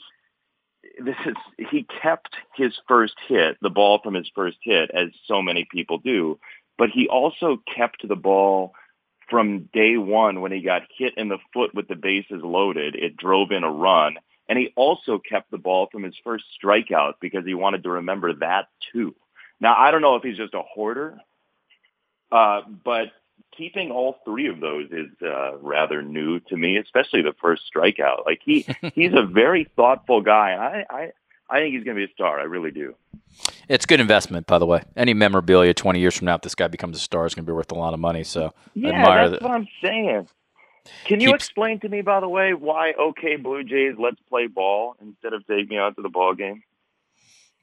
this is, he kept his first hit, the ball from his first hit, as so many people do but he also kept the ball from day one when he got hit in the foot with the bases loaded. It drove in a run. And he also kept the ball from his first strikeout because he wanted to remember that too. Now, I don't know if he's just a hoarder, uh, but keeping all three of those is uh, rather new to me, especially the first strikeout. Like he, he's a very thoughtful guy. I, I, I think he's going to be a star. I really do. It's good investment, by the way. Any memorabilia 20 years from now, if this guy becomes a star, is going to be worth a lot of money. So yeah, admire that's what I'm saying. Can you Keeps... explain to me, by the way, why OK Blue Jays let's play ball instead of taking me out to the ball game?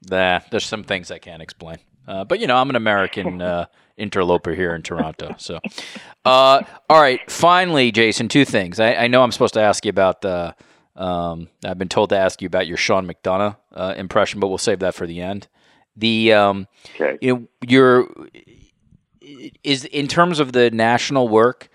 Nah, there's some things I can't explain. Uh, but you know, I'm an American uh, interloper here in Toronto. So, uh, all right. Finally, Jason, two things. I, I, know I'm supposed to ask you about the um, I've been told to ask you about your Sean McDonough uh, impression, but we'll save that for the end. The um, okay. you know your is in terms of the national work.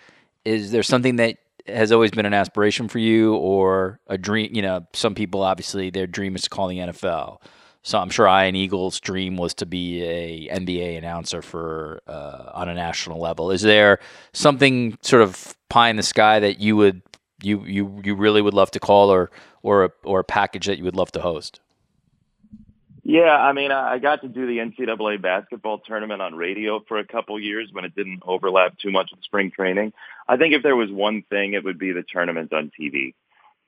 Is there something that has always been an aspiration for you, or a dream? You know, some people obviously their dream is to call the NFL. So I'm sure Ian Eagle's dream was to be a NBA announcer for uh, on a national level. Is there something sort of pie in the sky that you would you you you really would love to call or or a, or a package that you would love to host? Yeah, I mean, I got to do the NCAA basketball tournament on radio for a couple years when it didn't overlap too much with spring training. I think if there was one thing, it would be the tournament on TV.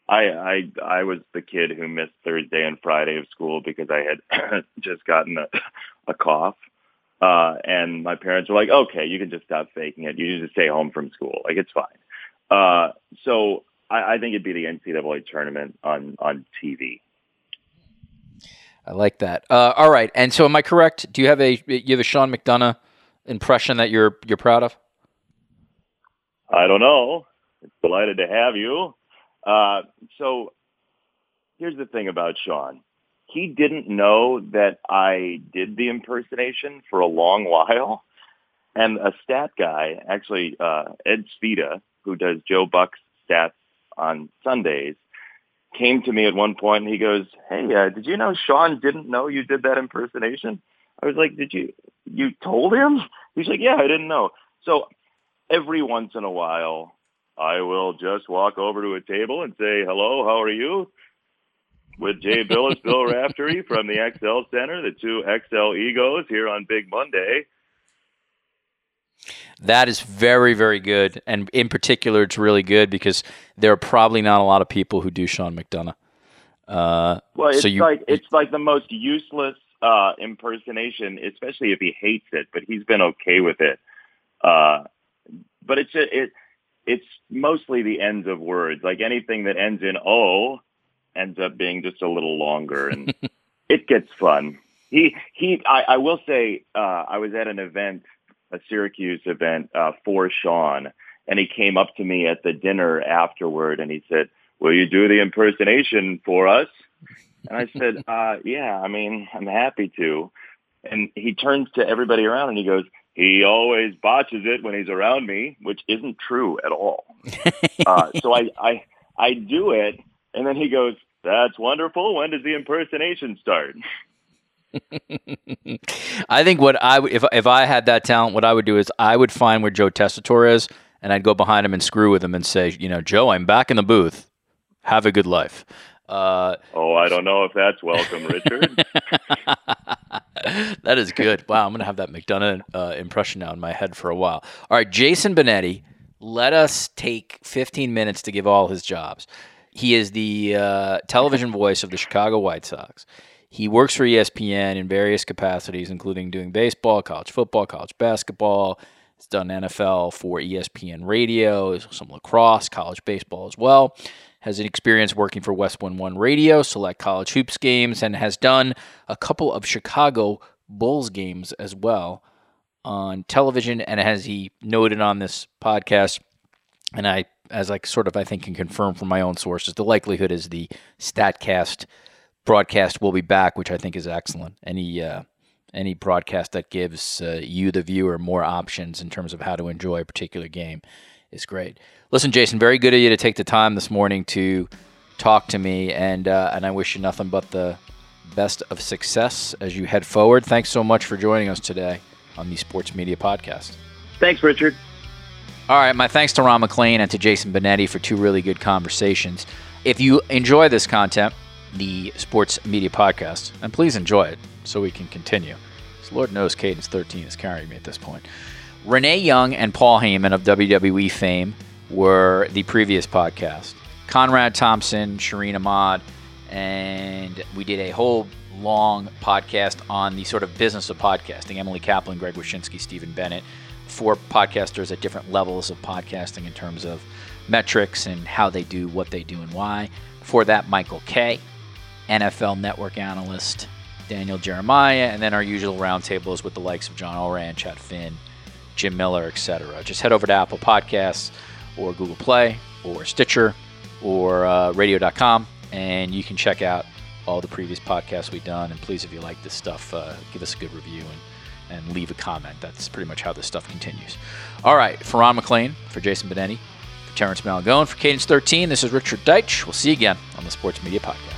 I I I was the kid who missed Thursday and Friday of school because I had just gotten a, a cough. Uh, and my parents were like, okay, you can just stop faking it. You just stay home from school. Like, it's fine. Uh, so I, I think it'd be the NCAA tournament on on TV. I like that. Uh, all right, and so am I correct? Do you have a you have a Sean McDonough impression that you're you're proud of? I don't know. Delighted to have you. Uh, so here's the thing about Sean. He didn't know that I did the impersonation for a long while. And a stat guy, actually, uh, Ed Spita, who does Joe Buck's stats on Sundays, came to me at one point and he goes, "Hey, uh, did you know Sean didn't know you did that impersonation?" I was like, "Did you? You told him?" He's like, "Yeah, I didn't know." So every once in a while, I will just walk over to a table and say, "Hello, how are you?" With Jay Bilas, Bill Raftery from the XL Center, the two XL egos here on Big Monday. That is very, very good. And in particular, it's really good because there are probably not a lot of people who do Sean McDonough. Uh, well, it's so you, like it's like the most useless uh, impersonation, especially if he hates it. But he's been okay with it. Uh, but it's a, it it's mostly the ends of words. Like anything that ends in "o" ends up being just a little longer, and it gets fun. He he. I, I will say, uh, I was at an event a Syracuse event uh, for Sean, and he came up to me at the dinner afterward, and he said, "Will you do the impersonation for us?" And I said, uh, "Yeah, I mean, I'm happy to." And he turns to everybody around and he goes, he always botches it when he's around me, which isn't true at all. uh, so I, I, I do it. And then he goes, that's wonderful. When does the impersonation start? I think what I would, if, if I had that talent, what I would do is I would find where Joe Tessitore is and I'd go behind him and screw with him and say, you know, Joe, I'm back in the booth. Have a good life. Uh, oh, I don't know if that's welcome, Richard. that is good. Wow, I'm going to have that McDonough uh, impression now in my head for a while. All right, Jason Benetti, let us take 15 minutes to give all his jobs. He is the uh, television voice of the Chicago White Sox. He works for ESPN in various capacities, including doing baseball, college football, college basketball. He's done NFL for ESPN radio, some lacrosse, college baseball as well has an experience working for West 1 Radio, select college hoops games, and has done a couple of Chicago Bulls games as well on television. And as he noted on this podcast, and I, as I sort of I think can confirm from my own sources, the likelihood is the Statcast broadcast will be back, which I think is excellent. Any uh, any broadcast that gives uh, you, the viewer, more options in terms of how to enjoy a particular game is great. Listen, Jason, very good of you to take the time this morning to talk to me, and uh, and I wish you nothing but the best of success as you head forward. Thanks so much for joining us today on the Sports Media Podcast. Thanks, Richard. All right, my thanks to Ron MacLean and to Jason Benetti for two really good conversations. If you enjoy this content, the Sports Media Podcast, and please enjoy it so we can continue. Because Lord knows Cadence 13 is carrying me at this point. Renee Young and Paul Heyman of WWE fame were the previous podcast. Conrad Thompson, Shireen Ahmed, and we did a whole long podcast on the sort of business of podcasting. Emily Kaplan, Greg Wyshynski, Stephen Bennett, four podcasters at different levels of podcasting in terms of metrics and how they do what they do and why. Before that, Michael Kay, NFL network analyst, Daniel Jeremiah, and then our usual roundtables with the likes of John Ourand, Chad Finn, Jim Miller, etc. Just head over to Apple Podcasts or Google Play or Stitcher or uh, radio.com and you can check out all the previous podcasts we've done. And please, if you like this stuff, uh, give us a good review and, and leave a comment. That's pretty much how this stuff continues. All right, for Ron MacLean, for Jason Benetti, for Terrence Malagone, for Cadence 13, this is Richard Deitsch. We'll see you again on the Sports Media Podcast.